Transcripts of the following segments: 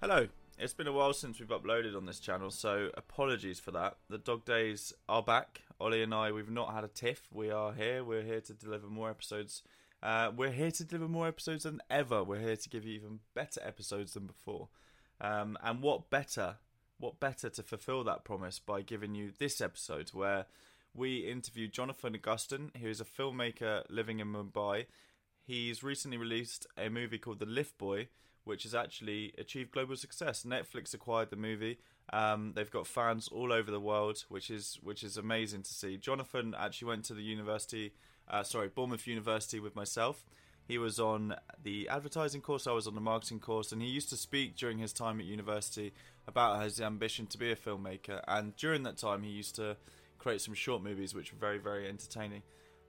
Hello. It's been a while since we've uploaded on this channel, so apologies for that. The dog days are back. Ollie and I, we've not had a tiff. We are here. We're here to deliver more episodes. Uh, we're here to deliver more episodes than ever. We're here to give you even better episodes than before. Um, and what better, what better to fulfill that promise by giving you this episode where we interview Jonathan Augustin, who is a filmmaker living in Mumbai. He's recently released a movie called The Lift Boy, which has actually achieved global success. Netflix acquired the movie. Um, they've got fans all over the world, which is which is amazing to see. Jonathan actually went to the university, uh, sorry, Bournemouth University with myself. He was on the advertising course, I was on the marketing course, and he used to speak during his time at university about his ambition to be a filmmaker. And during that time, he used to create some short movies, which were very, very entertaining.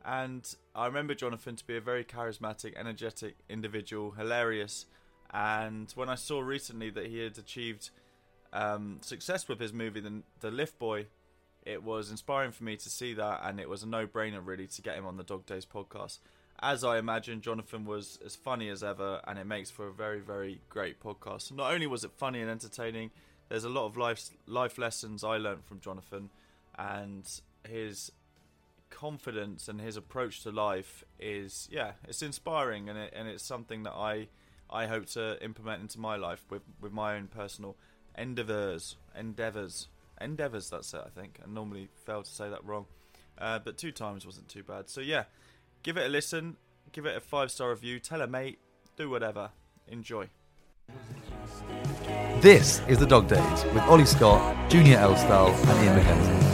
And I remember Jonathan to be a very charismatic, energetic individual, hilarious, and when I saw recently that he had achieved um, success with his movie, the, the Lift Boy, it was inspiring for me to see that, and it was a no-brainer really to get him on the Dog Days podcast. As I imagine, Jonathan was as funny as ever, and it makes for a very, very great podcast. Not only was it funny and entertaining, there's a lot of life life lessons I learned from Jonathan, and his confidence and his approach to life is yeah, it's inspiring, and it, and it's something that I I hope to implement into my life with with my own personal endeavors, endeavors, endeavors. That's it. I think. I normally fail to say that wrong, uh, but two times wasn't too bad. So yeah, give it a listen, give it a five star review, tell a mate, do whatever, enjoy. This is the Dog Days with Ollie Scott, Junior Elstall, and Ian McKenzie.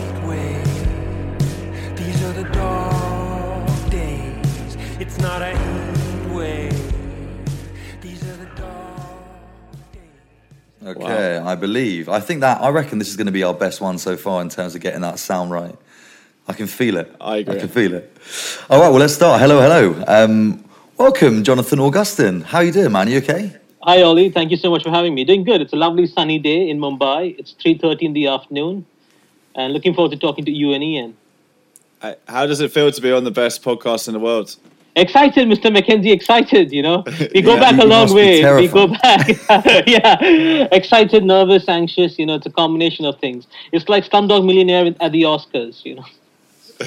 These are the dog days. It's not a days. Okay, I believe. I think that I reckon this is going to be our best one so far in terms of getting that sound right. I can feel it. I agree. I can feel it. All right, well, let's start. Hello, hello. Um, welcome, Jonathan Augustin. How are you doing, man? You okay? Hi Ollie, thank you so much for having me. Doing good. It's a lovely sunny day in Mumbai. It's 3:30 in the afternoon, and looking forward to talking to you and Ian. How does it feel to be on the best podcast in the world? Excited, Mr. McKenzie. Excited. You know, we go Yeah, back a long way. We go back. yeah, excited, nervous, anxious. You know, it's a combination of things. It's like Slumdog Millionaire at the Oscars. You know.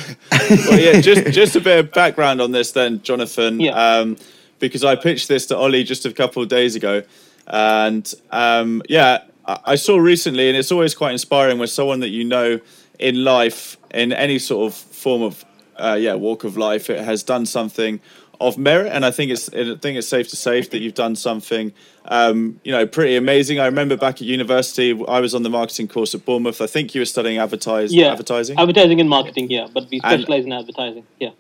well, yeah, just just a bit of background on this, then, Jonathan. Yeah. Um, because I pitched this to Ollie just a couple of days ago, and um, yeah, I, I saw recently, and it's always quite inspiring when someone that you know in life, in any sort of form of uh, yeah walk of life, it has done something of merit, and I think it's I think it's safe to say that you've done something. Um, you know, pretty amazing. I remember back at university, I was on the marketing course at Bournemouth. I think you were studying advertise, Yeah, advertising. advertising and marketing. Yeah, but we And- specialize in advertising. Yeah.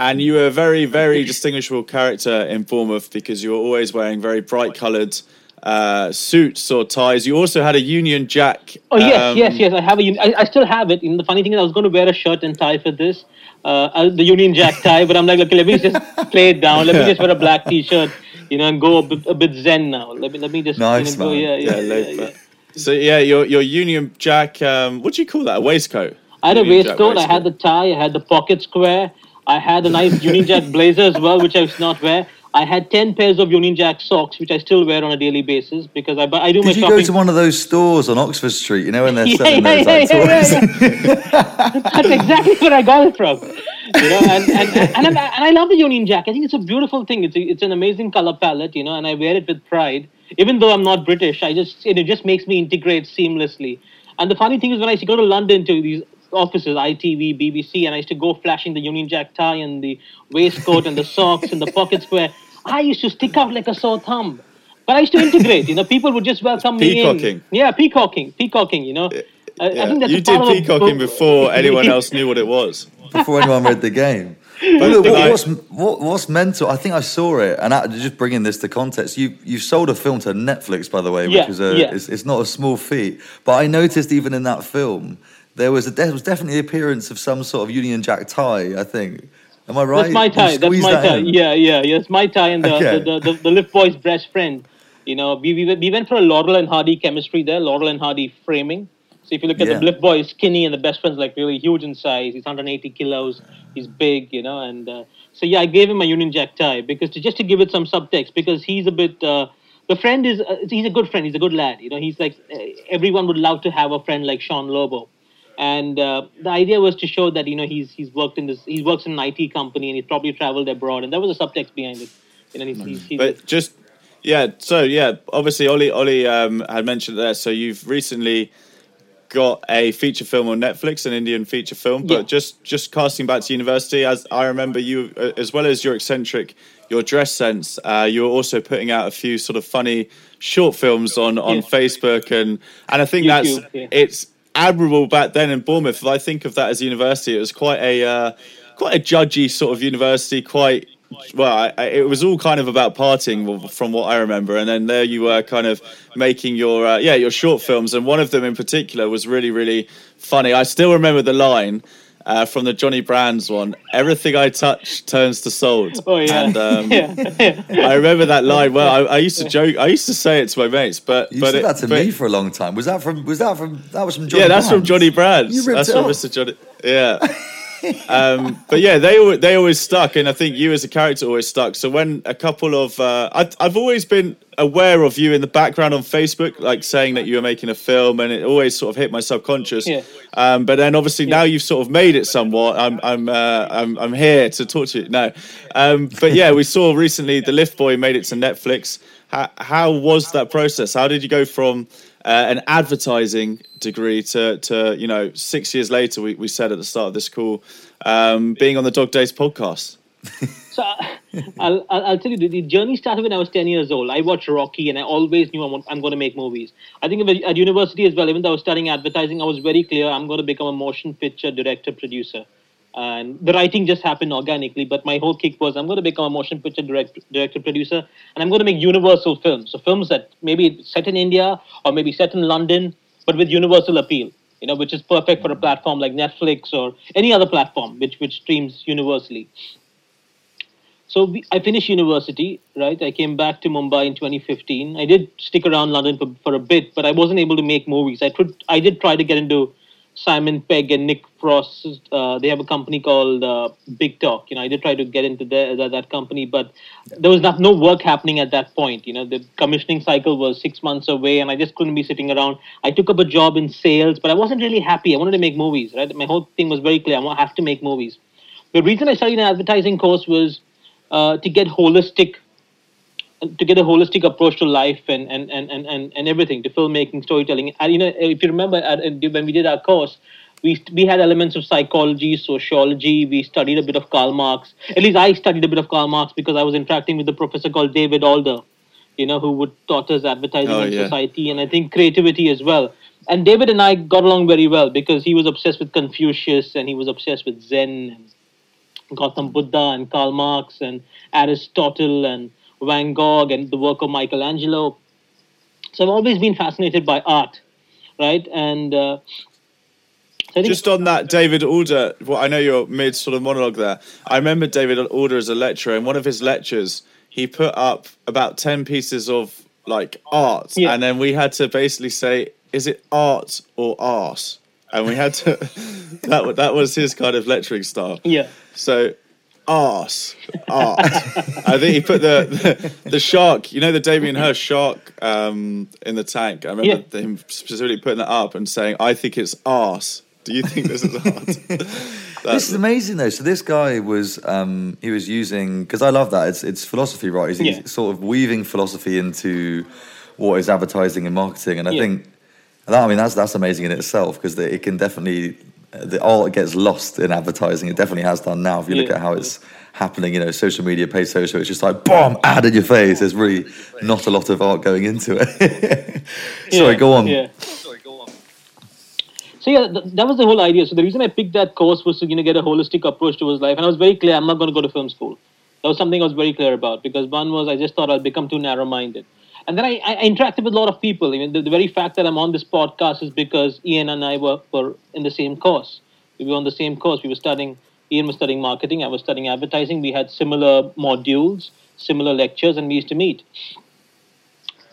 And you were a very, very distinguishable character in Bournemouth because you were always wearing very bright coloured uh, suits or ties. You also had a Union Jack. Oh yes, um, yes, yes. I have a. uni- I, I still have it. And the funny thing is, I was going to wear a shirt and tie for this, uh, uh, the Union Jack tie. But I'm like, okay, let me just play it down. Let me just wear a black T-shirt, you know, and go a bit, a bit zen now. Let me let me just Nice, you know, go, man. yeah, yeah, Yeah, yeah, yeah. So yeah, your your Union Jack. Um, what do you call that? A waistcoat. I had a Union Jack waistcoat. I had the tie. I had the pocket square. I had a nice Union Jack blazer as well, which I was not wear. I had ten pairs of Union Jack socks, which I still wear on a daily basis because I I do my Did you shopping. go to one of those stores on Oxford Street? You know when they're yeah, selling yeah, those yeah, like yeah, yeah. That's exactly where I got it from. You know, and and, and, and I love the Union Jack. I think it's a beautiful thing. It's a, it's an amazing color palette, you know, and I wear it with pride. Even though I'm not British, I just it just makes me integrate seamlessly. And the funny thing is, when I go to London to these offices, ITV, BBC, and I used to go flashing the Union Jack tie and the waistcoat and the socks and the pocket square, I used to stick out like a sore thumb. But I used to integrate. You know, people would just welcome me in. Peacocking. Yeah, peacocking, peacocking. You know, I, I think that's you a did part of a peacocking before anyone else knew what it was. before anyone read the game. But look, what, I- what's what, what's mental? I think I saw it, and I, just bringing this to context, you you sold a film to Netflix, by the way, which Yeah, is a yeah. it's, it's not a small feat. But I noticed even in that film, there was a there was definitely the appearance of some sort of Union Jack tie. I think. Am I right? That's my tie. That's my that tie. in? Yeah, yeah, yeah. It's my tie and the, Okay. the, the, the, the Lift Boy's best friend. You know, we, we, we went for a Laurel and Hardy chemistry there, Laurel and Hardy framing. So if you look at Yeah. the Lift Boy, skinny and the best friend's like really huge in size. He's 180 kilos. He's big, you know. And uh, so yeah, I gave him a Union Jack tie because to, just to give it some subtext because he's a bit uh, the friend is uh, he's a good friend. He's a good lad. You know, he's like uh, everyone would love to have a friend like Sean Lobo. And uh, the idea was to show that you know he's he's worked in this he works in an IT company and he's probably traveled abroad and that was a subtext behind it. You know, he's, he's, he's, But just yeah, so yeah, obviously Ollie Ollie um, had mentioned there. So you've recently got a feature film on Netflix, an Indian feature film. But Yeah. just just casting back to university, as I remember you, uh, as well as your eccentric, your dress sense, uh, you were also putting out a few sort of funny short films on on Yeah. Facebook, and and I think that's yeah. it's admirable back then in Bournemouth. I think of that as university, it was quite a uh, quite a judgy sort of university, quite well, I, it was all kind of about partying from what I remember, and then there you were, kind of making your uh, yeah your short films, and one of them in particular was really really funny. I still remember the line uh, from the Johnny Brands one: "Everything I touch turns to salt." oh yeah, And um, yeah, I remember that line. Well, I, I used to joke. I used to say it to my mates, but You but said it- that to but- me for a long time. Was that from? Was that from? That was from Johnny. yeah, that's from Brands? Johnny Brands. You ripped That's it from off. Mr. Johnny. Yeah. um, but yeah, they they always stuck, and I think you as a character always stuck. So when a couple of uh, I, I've always been aware of you in the background on Facebook, like saying that you were making a film, and it always sort of hit my subconscious. Yeah. Um, but then obviously now you've sort of made it somewhat. I'm I'm uh, I'm I'm here to talk to you. No, um, but yeah, we saw recently the Lift Boy made it to Netflix. How, how was that process? How did you go from uh, an advertising degree to to you know six years later? We, we said at the start of this call, um, being on the Dog Days podcast. So I'll, I'll, tell you, the, the journey started when I was 10 years old. I watched Rocky and I always knew I'm, I'm going to make movies. I think at university as well, even though I was studying advertising, I was very clear I'm going to become a motion picture director, producer. And the writing just happened organically, but my whole kick was I'm going to become a motion picture direct, director, producer, and I'm going to make universal films. So films that maybe set in India or maybe set in London, but with universal appeal. You know, which is perfect for a platform like Netflix or any other platform which which streams universally. So we, I finished university, right? I came back to Mumbai in 2015. I did stick around London for, for a bit, but I wasn't able to make movies. I could, I did try to get into Simon Pegg and Nick Frost. Uh, they have a company called uh, Big Talk. You know, I did try to get into the, that, that company, but there was not, no work happening at that point. You know, the commissioning cycle was six months away, and I just couldn't be sitting around. I took up a job in sales, but I wasn't really happy. I wanted to make movies, right? My whole thing was very clear. I have to make movies. The reason I studied an advertising course was uh, to get holistic to get a holistic approach to life and and, and, and, and, everything to filmmaking storytelling. And you know if you remember when we did our course we we had elements of psychology sociology. We studied a bit of karl marx. At least i studied a bit of karl marx because i was interacting with a professor called david alder you know who would taught us advertising Oh, and yeah. society and i think creativity as well. And david and i got along very well because he was obsessed with confucius and he was obsessed with zen and Gautam Buddha and Karl Marx and Aristotle and Van Gogh and the work of Michelangelo. So I've always been fascinated by art, right? And uh, so Just on that, David Alder. Well, I know you're mid sort of monologue there. I remember David Alder as a lecturer. In one of his lectures, he put up about ten pieces of like art, Yeah. and then we had to basically say, "Is it art or arse?" And we had to. that that was his kind of lecturing style. yeah, So, arse, art. I think he put the, the the shark. You know the Damien Hirst shark um, in the tank. I remember Yeah. him specifically putting that up and saying, "I think it's arse." Do you think this is art? This is amazing though. So this guy was um, he was using because I love that. It's it's philosophy, right? He's, Yeah. he's sort of weaving philosophy into what is advertising and marketing, and I Yeah. think that I mean that's that's amazing in itself because it can definitely the art gets lost in advertising. It definitely has done now. If you look Yeah. at how it's happening, you know, social media, paid social, it's just like bomb ad in your face. There's really not a lot of art going into it. Sorry, Yeah, go on. Yeah. So yeah, th- that was the whole idea. So the reason I picked that course was to you know get a holistic approach towards life, and I was very clear I'm not going to go to film school. That was something I was very clear about because one was I just thought I'd become too narrow-minded, and then I, I interacted with a lot of people. I mean, the, the very fact that I'm on this podcast is because Ian and I were, were in the same course. We were on the same course. We were studying. Ian was studying marketing. I was studying advertising. We had similar modules, similar lectures, and we used to meet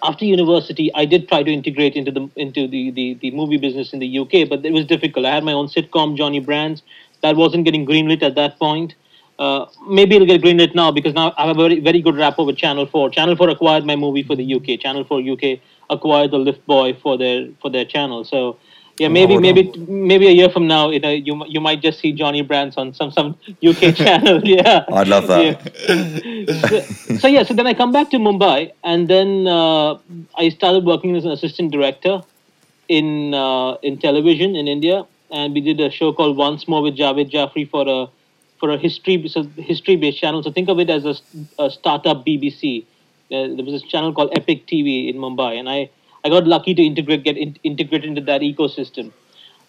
after university, I did try to integrate into the into the, the, the movie business in the UK, but it was difficult. I had my own sitcom, Johnny Brands, that wasn't getting greenlit at that point. Uh, maybe it'll get greenlit now because now I have a very very good rapport with Channel Four. Channel Four acquired my movie for the UK. Channel Four UK acquired the Lift Boy for their for their channel. So yeah, maybe maybe maybe a year from now, you know, you you might just see Johnny Brands on some some UK channel. Yeah, I'd love that. Yeah. so, so yeah, so then I come back to Mumbai, and then uh, I started working as an assistant director in uh, in television in India, and we did a show called Once More with Javed Jafri for a for a history so history based channel. So think of it as a, a startup BBC. Uh, there was this channel called Epic TV in Mumbai, and I I got lucky to integrate get in, integrated into that ecosystem.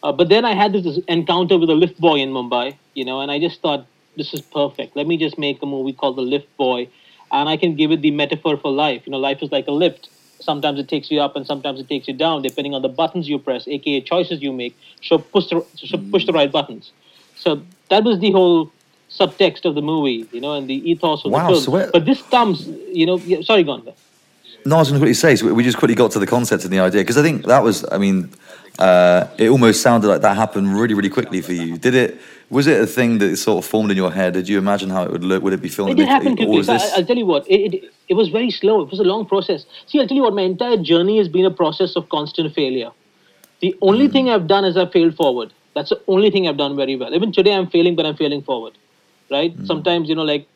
Uh, but then I had this encounter with a lift boy in Mumbai, you know, and I just thought this is perfect. Let me just make a movie called The Lift Boy, and I can give it the metaphor for life. You know, life is like a lift. Sometimes it takes you up, and sometimes it takes you down, depending on the buttons you press, aka choices you make. So push the so push the right buttons. So that was the whole subtext of the movie, you know, and the ethos of Wow, the film. so but this comes, you know, yeah, sorry, Gonda. No, I was going to quickly say, so we just quickly got to the concept and the idea because I think that was, I mean, uh, it almost sounded like that happened really, really quickly for you. Did it? Was it a thing that sort of formed in your head? Did you imagine how it would look? Would it be filmed? It did happen quickly. So this? I, I'll tell you what, it, it, it was very slow. It was a long process. See, I'll tell you what, my entire journey has been a process of constant failure. The only thing I've done is I've failed forward. That's the only thing I've done very well. Even today, I'm failing, but I'm failing forward. Right? Hmm. Sometimes, you know, like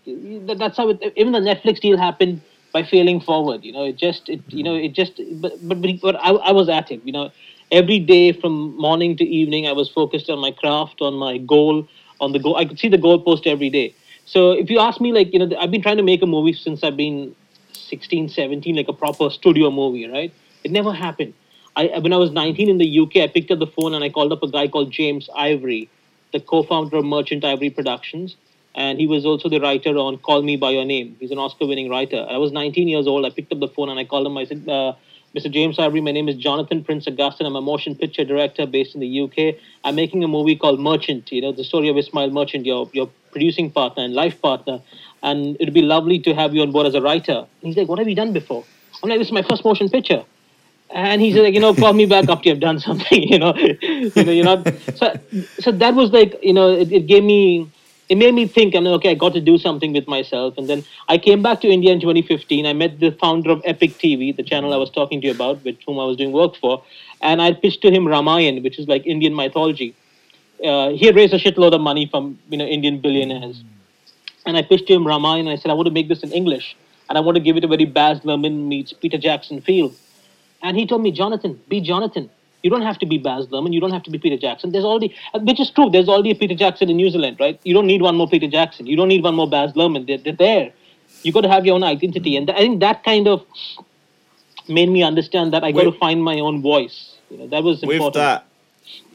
that's how it, even the Netflix deal happened by failing forward. You know, it just, it, you know, it just, but, but, but I, I was at it. You know, every day from morning to evening, I was focused on my craft, on my goal, on the goal. I could see the goalpost every day. So if you ask me, like, you know, I've been trying to make a movie since I've been 16, 17, like a proper studio movie, right? It never happened. I, when I was 19 in the UK, I picked up the phone and I called up a guy called James Ivory, the co-founder of Merchant Ivory Productions, and he was also the writer on Call Me by Your Name. He's an Oscar-winning writer. I was 19 years old. I picked up the phone and I called him. I said, uh, "Mr. James Ivory, my name is Jonathan Prince Augustin. I'm a motion picture director based in the UK. I'm making a movie called Merchant. You know, the story of Ismail Merchant, your your producing partner and life partner. And it'd be lovely to have you on board as a writer." And he's like, "What have you done before?" I'm like, "This is my first motion picture." and he's like, you know, call me back after you've done something, you know, you know, you're not. So, so that was like, you know, it, it gave me, it made me think. I'm like, okay, I got to do something with myself. And then I came back to India in 2015. I met the founder of Epic TV, the channel I was talking to you about, with whom I was doing work for, and I pitched to him Ramayan, which is like Indian mythology. Uh, he had raised a shitload of money from you know Indian billionaires, and I pitched to him Ramayan. And I said, I want to make this in English, and I want to give it a very Baz Luhrmann meets Peter Jackson feel. And he told me, Jonathan, be Jonathan. You don't have to be Baz Luhrmann. You don't have to be Peter Jackson. There's already, uh, which is true. There's already a Peter Jackson in New Zealand, right? You don't need one more Peter Jackson. You don't need one more Baz Luhrmann. They're, they're there. You got to have your own identity, and I think that kind of made me understand that I got to find my own voice. You know, that was important. With that,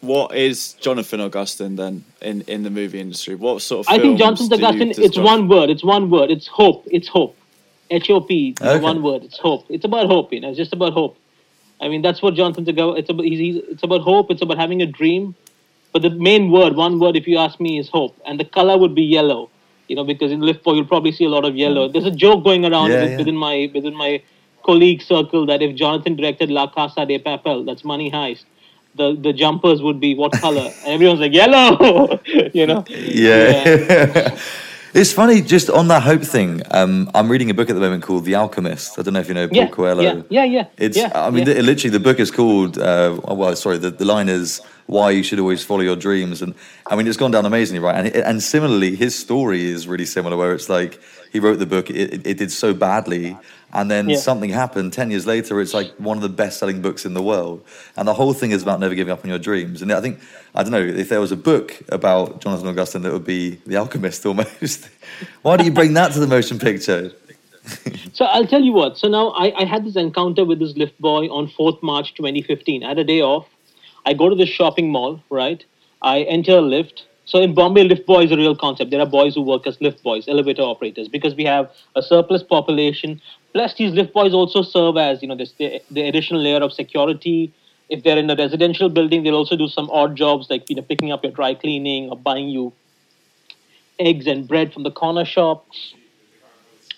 what is Jonathan Augustin then in, in the movie industry? What sort of I think films Jonathan do you- Augustin. does It's Jon- one word. It's one word. It's hope. It's hope. H O P. Okay. One word. It's hope. It's about hope. You know, it's just about hope. I mean, that's what Jonathan Augustin. It's about. He's, he's, it's about hope. It's about having a dream. But the main word, one word, if you ask me, is hope. And the color would be yellow. You know, because in Lift you'll probably see a lot of yellow. There's a joke going around Yeah, with- yeah. within my within my colleague circle that if Jonathan directed La Casa de Papel, that's Money Heist, the the jumpers would be what color? And everyone's like yellow. you know. Yeah. it's funny, just on that hope thing. Um, I'm reading a book at the moment called The Alchemist. I don't know if you know Paul Yeah, Coelho. yeah, yeah, yeah, It's. yeah, I mean, yeah. li- literally, the book is called. Uh, well, sorry, the, the line is why you should always follow your dreams, and I mean, it's gone down amazingly, right? And and similarly, his story is really similar, where it's like he wrote the book, it, it, did so badly. And then Yeah. something happened. Ten years later, it's like one of the best-selling books in the world. And the whole thing is about never giving up on your dreams. And I think I don't know if there was a book about Jonathan Augustin, that would be The Alchemist almost. Why do you bring that to the motion picture? So I'll tell you what. So now I, I had this encounter with this lift boy on 4th March 2015. I had a day off. I go to the shopping mall, right? I enter a lift. So in Bombay, lift boy is a real concept. There are boys who work as lift boys, elevator operators, because we have a surplus population. Plus, these lift boys also serve as, you know, this, the, the additional layer of security. If they're in a residential building, they'll also do some odd jobs like, you know, picking up your dry cleaning or buying you eggs and bread from the corner shop.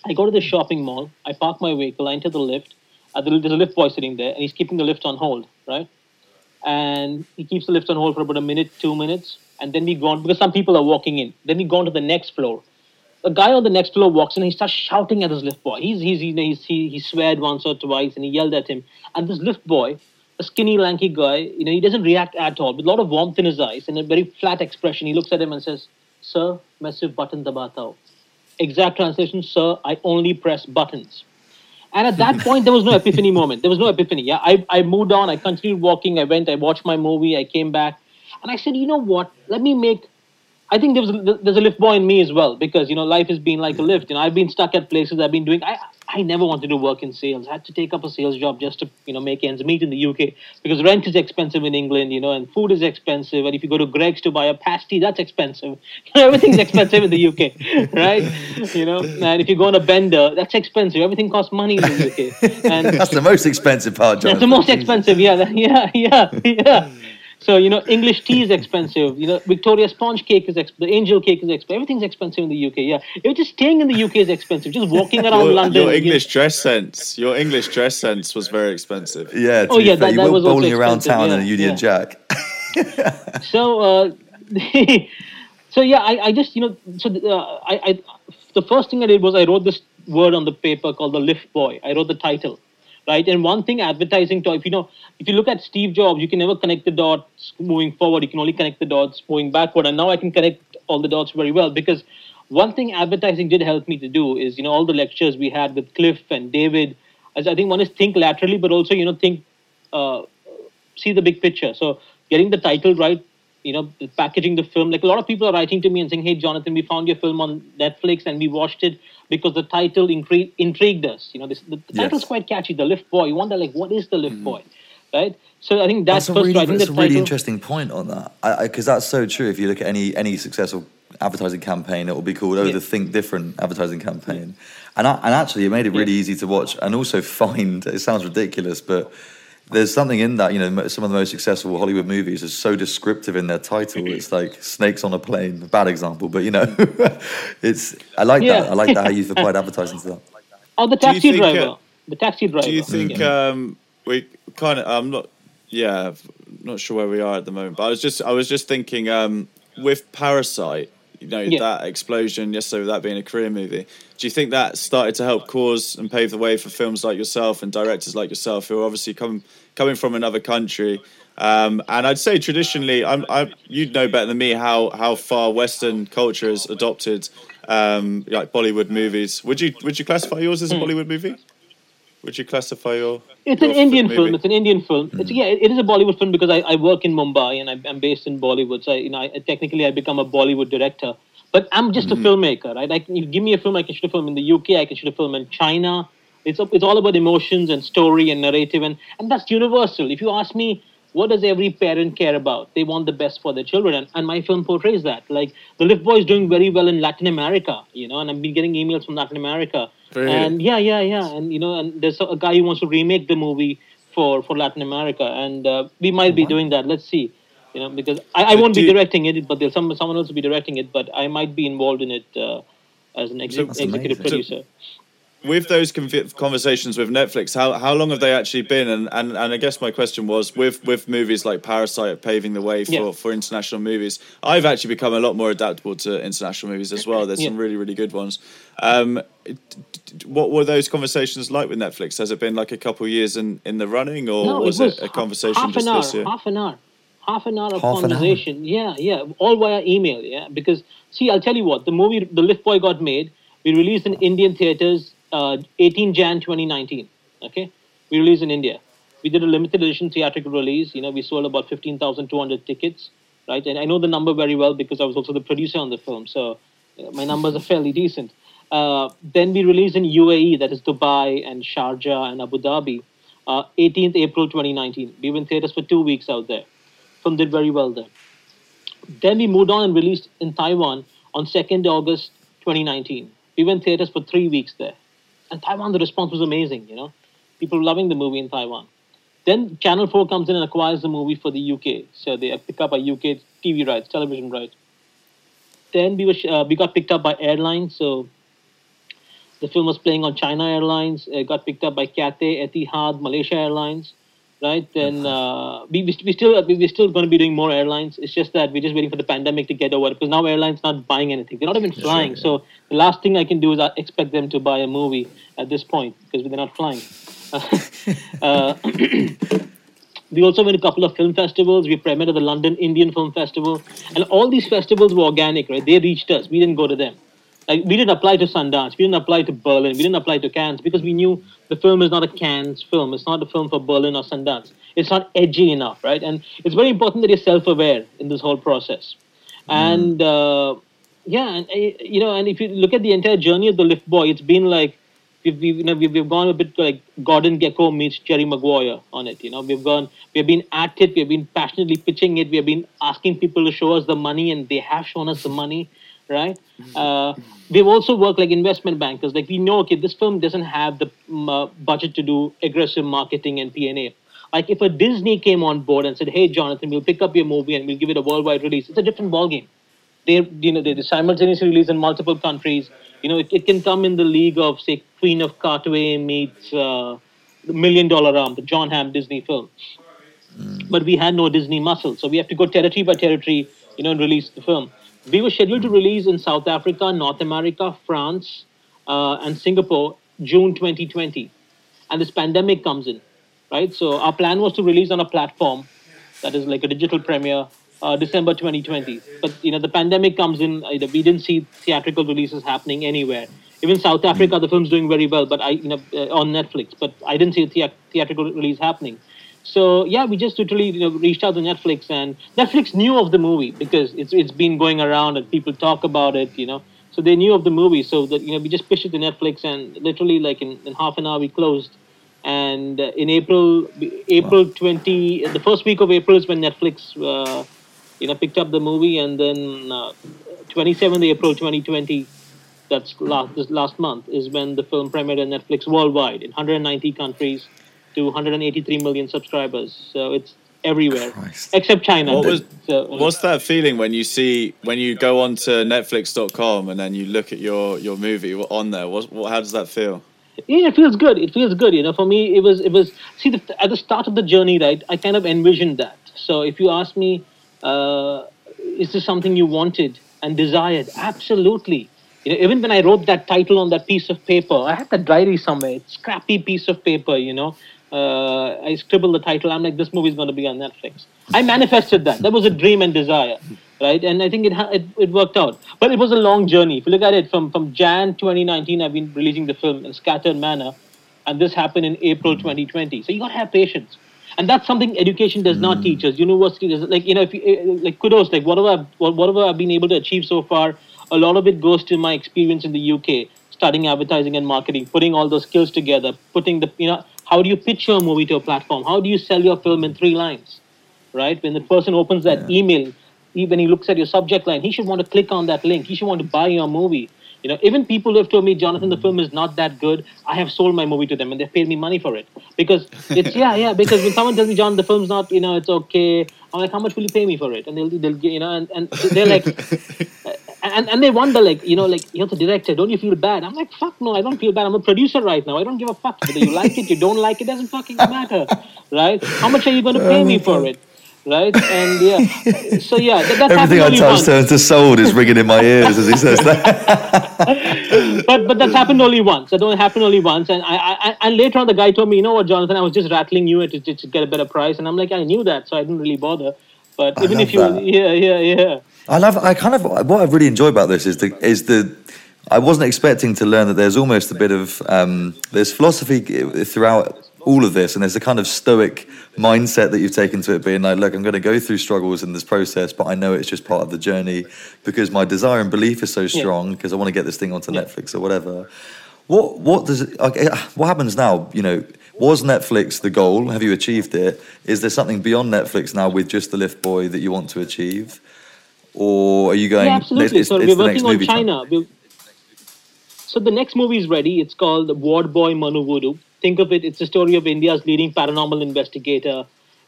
I go to the shopping mall. I park my vehicle. I enter the lift. Uh, there's a lift boy sitting there, and he's keeping the lift on hold, right? and he keeps the lift on hold for about a minute, two minutes, and then we go on because some people are walking in. Then we go on to the next floor. The guy on the next floor walks in and he starts shouting at this lift boy. He's, he's, you know, he's, he, he sweared once or twice and he yelled at him. And this lift boy, a skinny, lanky guy, you know, he doesn't react at all, with a lot of warmth in his eyes and a very flat expression. He looks at him and says, Sir, massive button dabatao. Exact translation, sir, I only press buttons. And at that point, there was no epiphany moment. There was no epiphany. Yeah, I, I moved on. I continued walking. I went. I watched my movie. I came back, and I said, you know what? Let me make. I think there's a, there's a lift boy in me as well because you know life has been like a lift. You know, I've been stuck at places. I've been doing. I I never wanted to work in sales. I had to take up a sales job just to you know make ends meet in the UK because rent is expensive in England. You know, and food is expensive. And if you go to Greggs to buy a pasty, that's expensive. You know, everything's expensive in the UK, right? You know, and if you go on a bender, that's expensive. Everything costs money in the UK, and That's the most expensive part, John. that's the most expensive. Yeah, yeah, yeah, yeah. So you know, English tea is expensive. You know, Victoria sponge cake is exp- the angel cake is expensive. Everything's expensive in the UK. Yeah, even just staying in the UK is expensive. Just walking around Your, London. your you know- English dress sense, your English dress sense was very expensive. Yeah, to Oh, be yeah, fair, that- you that were was also bowling around expensive, town in a Union yeah. Jack. so uh, so yeah I, I just you know so uh, I, I the first thing i did was i wrote this word on the paper called the lift boy i wrote the title right? And one thing advertising to if you know if you look at steve jobs you can never connect the dots moving forward. You can only connect the dots moving backward. And now i can connect all the dots very well because one thing advertising did help me to do is you know all the lectures we had with cliff and david. I think one is think laterally but also you know think uh, see the big picture. So getting the title right, you know, packaging the film. Like a lot of people are writing to me and saying, "Hey, Jonathan, we found your film on Netflix and we watched it because the title incre- intrigued us. You know, this, the, the Yes. title's quite catchy. The Lift Boy. You wonder like, what is the Lift mm. Boy, right? So I think that's, That's a really, that's a really interesting point on that, because that's so true. If you look at any any successful advertising campaign, it will be called "Oh, Yeah. the Think Different" advertising campaign, and I, and actually, it made it really easy to watch and also find. It sounds ridiculous, but there's something in that. You know, some of the most successful Hollywood movies are so descriptive in their title. It's like "Snakes on a Plane," bad example, but you know, it's. I like Yeah. that. I like that how you've applied advertising to that. Oh, the Do you taxi think, uh, driver. the taxi driver. Do you think Yeah. um, we kind of? I'm not. Yeah, not sure where we are at the moment. But I was just, I was just thinking um, with Parasite. You know Yeah. that explosion yesterday, with that being a career movie. Do you think that started to help cause and pave the way for films like yourself and directors like yourself, who are obviously come coming from another country? Um, and I'd say traditionally, I'm, I, you'd know better than me how how far Western culture has adopted um, like Bollywood movies. Would you would you classify yours as a Bollywood movie? Would you classify your? It's an Indian movie? film. It's an Indian film. Hmm. It's yeah. It, is a Bollywood film because I, I work in Mumbai and I, I'm based in Bollywood. So I, you know, I, technically I become a Bollywood director. But I'm just a hmm. filmmaker, right? I can, you give me a film, I can shoot a film in the UK, I can shoot a film in China. It's it's all about emotions and story and narrative, and and that's universal. If you ask me, what does every parent care about? They want the best for their children, and, and my film portrays that. Like the Lift Boy is doing very well in Latin America, you know, and I've been getting emails from Latin America. Really? And yeah, yeah, yeah, and you know, and there's a, a guy who wants to remake the movie for for Latin America, and uh, we might be doing that. Let's see, you know, because I, I won't do be directing it, but there's some someone else will be directing it, but I might be involved in it uh, as an exe- That's executive amazing. producer. With those conv- conversations with Netflix, how how long have they actually been? And, and and I guess my question was with with movies like Parasite paving the way for, Yeah. for international movies. I've actually become a lot more adaptable to international movies as well. There's some really really good ones. Um, d- d- what were those conversations like with Netflix? Has it been like a couple of years in, in the running, or no, was it was it a conversation half just an hour, this year? half an hour, half an hour of Half an hour? conversation. Yeah, yeah, all via email. Yeah, because see, I'll tell you what, the movie The Lift Boy got made. We released in Indian theaters, uh, 18 Jan 2019. Okay, we released in India. We did a limited edition theatrical release. You know, we sold about 15,200 tickets, right? And I know the number very well because I was also the producer on the film. So uh, my numbers are fairly decent. Uh, then we released in UAE, that is Dubai and Sharjah and Abu Dhabi, uh, 18th April 2019. We in theaters for two weeks out there. Film did very well there. Then we moved on and released in Taiwan on 2nd August 2019. We in theaters for three weeks there. And Taiwan, the response was amazing, you know. People loving the movie in Taiwan. Then Channel 4 comes in and acquires the movie for the UK. So they pick up a UK TV rights, television rights. Then we, were, uh, we got picked up by airlines. So the film was playing on China Airlines. It got picked up by Cathay, Etihad, Malaysia Airlines. Right? Then uh, we we still we- we're still going to be doing more airlines. It's just that we're just waiting for the pandemic to get over because now airlines not buying anything. They're not even flying. So the last thing I can do is I expect them to buy a movie at this point because they're not flying. uh, we also went to a couple of film festivals. We premiered at the London Indian Film Festival, and all these festivals were organic, right? They reached us. We didn't go to them. Like we didn't apply to Sundance. We didn't apply to Berlin. We didn't apply to Cannes because we knew the film is not a Cannes film. It's not a film for Berlin or Sundance. It's not edgy enough, right? And it's very important that you're self-aware in this whole process. And uh, yeah, and uh, you know, and if you look at the entire journey of the Lift Boy, it's been like we've, we've you know we've, we've gone a bit like Gordon Gekko meets Jerry Maguire on it. You know, we've gone we've been at it, we've been passionately pitching it, we've been asking people to show us the money, and they have shown us the money, right? Uh, we've also worked like investment bankers. Like we know, okay, this film doesn't have the um, uh, budget to do aggressive marketing and P&A. Like if a Disney came on board and said, "Hey, Jonathan, we'll pick up your movie and we'll give it a worldwide release," it's a different ballgame they you know they simultaneously release in multiple countries. You know, it, it can come in the league of say Queen of Katwe meets uh, the Million Dollar Arm, the Jon Hamm Disney film. But we had no Disney muscle, so we have to go territory by territory, you know, and release the film. We were scheduled to release in South Africa, North America, France, uh, and Singapore June 2020, and this pandemic comes in, right? So our plan was to release on a platform that is like a digital premiere uh, December 2020. But you know the pandemic comes in. Uh, we didn't see theatrical releases happening anywhere. Even South Africa, the film's doing very well, but I you know uh, on Netflix. But I didn't see a thea- theatrical release happening. So yeah, we just literally you know reached out to Netflix, and Netflix knew of the movie because it's it's been going around and people talk about it. You know, so they knew of the movie. So that you know we just pitched it to Netflix, and literally like in, in half an hour we closed and uh, in April, April twenty, the first week of April is when Netflix, uh, you know, picked up the movie, and then twenty seventh April twenty twenty, that's last this last month is when the film premiered on Netflix worldwide in one hundred ninety countries to one hundred eighty three million subscribers. So it's everywhere Christ. except China. What was- so, What's that feeling when you see when you go on to Netflix.com and then you look at your your movie on there? What, what how does that feel? yeah, it feels good. It feels good. You know, for me, it was it was see the, at the start of the journey, right? I kind of envisioned that. So if you ask me, uh, is this something you wanted and desired? Absolutely. You know, even when I wrote that title on that piece of paper, I had that diary somewhere. It's scrappy piece of paper, you know. Uh, I scribbled the title. I'm like, this movie is going to be on Netflix. I manifested that. That was a dream and desire, right? And I think it, ha- it it worked out. But it was a long journey. If you look at it from from Jan 2019, I've been releasing the film in scattered manner, and this happened in April 2020. So you got to have patience, and that's something education does not teach us. University does like you know if you, eh, like kudos like whatever I've, whatever I've been able to achieve so far, a lot of it goes to my experience in the UK studying advertising and marketing, putting all those skills together, putting the you know how do you pitch your movie to a platform? How do you sell your film in three lines? Right? When the person opens that email, he, when he looks at your subject line, he should want to click on that link. He should want to buy your movie. You know, even people who have told me, Jonathan, the hmm. film is not that good. I have sold my movie to them, and they've paid me money for it because it's yeah, yeah. Because when someone tells me, John, the film's not, you know, it's okay. I'm like, how much will you pay me for it? And they'll, they'll, you know, and, and they're like, and, and they wonder like you know like you're the director don't you feel bad i'm like fuck no i don't feel bad i'm a producer right now i don't give a fuck whether you like it you don't like it doesn't fucking matter right how much are you going to pay me for it right and yeah so yeah that, that's Everything I touch turns to sold is ringing in my ears as he says that. but but that's happened only once that only happened only once and I, I and later on the guy told me you know what jonathan i was just rattling you to, to, to get a better price and i'm like i knew that so i didn't really bother but I even if you that. yeah yeah yeah I love. I kind of what I really enjoy about this is the is the. I wasn't expecting to learn that there's almost a bit of um, there's philosophy throughout all of this, and there's a kind of stoic mindset that you've taken to it, being like, look, I'm going to go through struggles in this process, but I know it's just part of the journey because my desire and belief is so strong because I want to get this thing onto Netflix or whatever. What what does okay, eh, what happens now? You know, was Netflix the goal? Have you achieved it? Is there something beyond Netflix now with just the Lift Boy that you want to achieve? or are you going? Yeah, absolutely. It's, so it's we're the next working on movie. China. So the next movie is ready. It's called Ward Boy Manu Voodoo. Think of it. It's the story of India's leading paranormal investigator,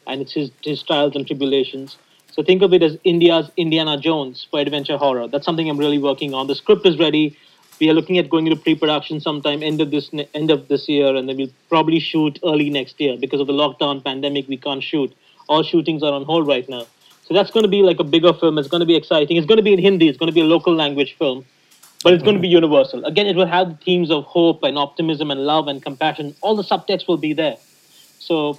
and it's his, his trials and tribulations. So think of it as India's Indiana Jones for adventure horror. That's something I'm really working on. The script is ready. we are looking at going into pre-production sometime end of this end of this year, and then we'll probably shoot early next year because of the lockdown pandemic. We can't shoot. All shootings are on hold right now. So that's going to be like a bigger film. It's going to be exciting. It's going to be in Hindi. It's going to be a local language film, but it's going to be universal. Again, it will have the themes of hope and optimism and love and compassion. All the subtext will be there. So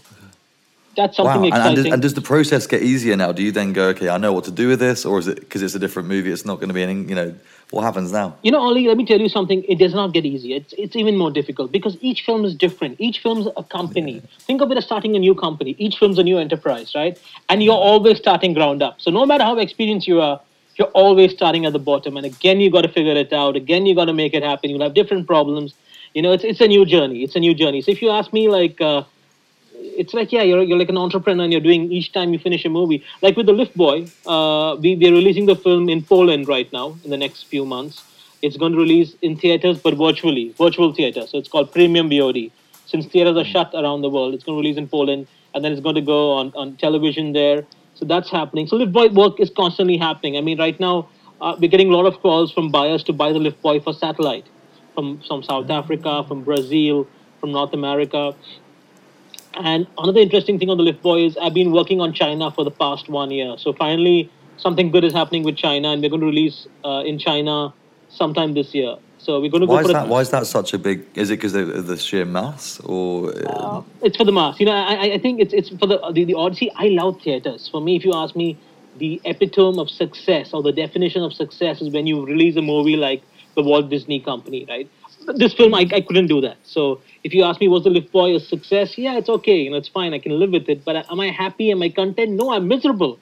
that's Wow. something And, and, exciting. does, and does the process get easier now? Do you then go, okay, I know what to do with this, or is it because it's a different movie? It's not going to be any, you know, what happens now? You know, Ollie, let me tell you something. It does not get easier. It's, it's even more difficult because each film is different. Each film's a company. Think of it as starting a new company. Each film's a new enterprise, right? And you're always starting ground up. So no matter how experienced you are, you're always starting at the bottom. And again, you got to figure it out. Again, you got to make it happen. You'll have different problems. You know, it's, it's a new journey. It's a new journey. So if you ask me, like, uh, it's like yeah you're, you're like an entrepreneur and you're doing each time you finish a movie like with the lift boy uh, we, we're releasing the film in poland right now in the next few months it's going to release in theaters but virtually virtual theater so it's called premium VOD since theaters are shut around the world it's going to release in poland and then it's going to go on, on television there so that's happening so lift boy work is constantly happening i mean right now uh, we're getting a lot of calls from buyers to buy the lift boy for satellite from, from south africa from brazil from north america and another interesting thing on the Lift Boy is I've been working on China for the past one year. So finally, something good is happening with China, and we're going to release uh, in China sometime this year. So we're going to Why go is for that? a, Why is that such a big? Is it because of the sheer mass, or uh, it's for the mass. You know, I, I- I think it's it's for the the, the Odyssey. I love theaters. For me, if you ask me, the epitome of success or the definition of success is when you release a movie like the Walt Disney Company, right? This film, I, I couldn't do that. So if you ask me, was the Lift Boy a success? Yeah, it's okay. You know, it's fine. I can live with it. But am I happy? Am I content? No, I'm miserable.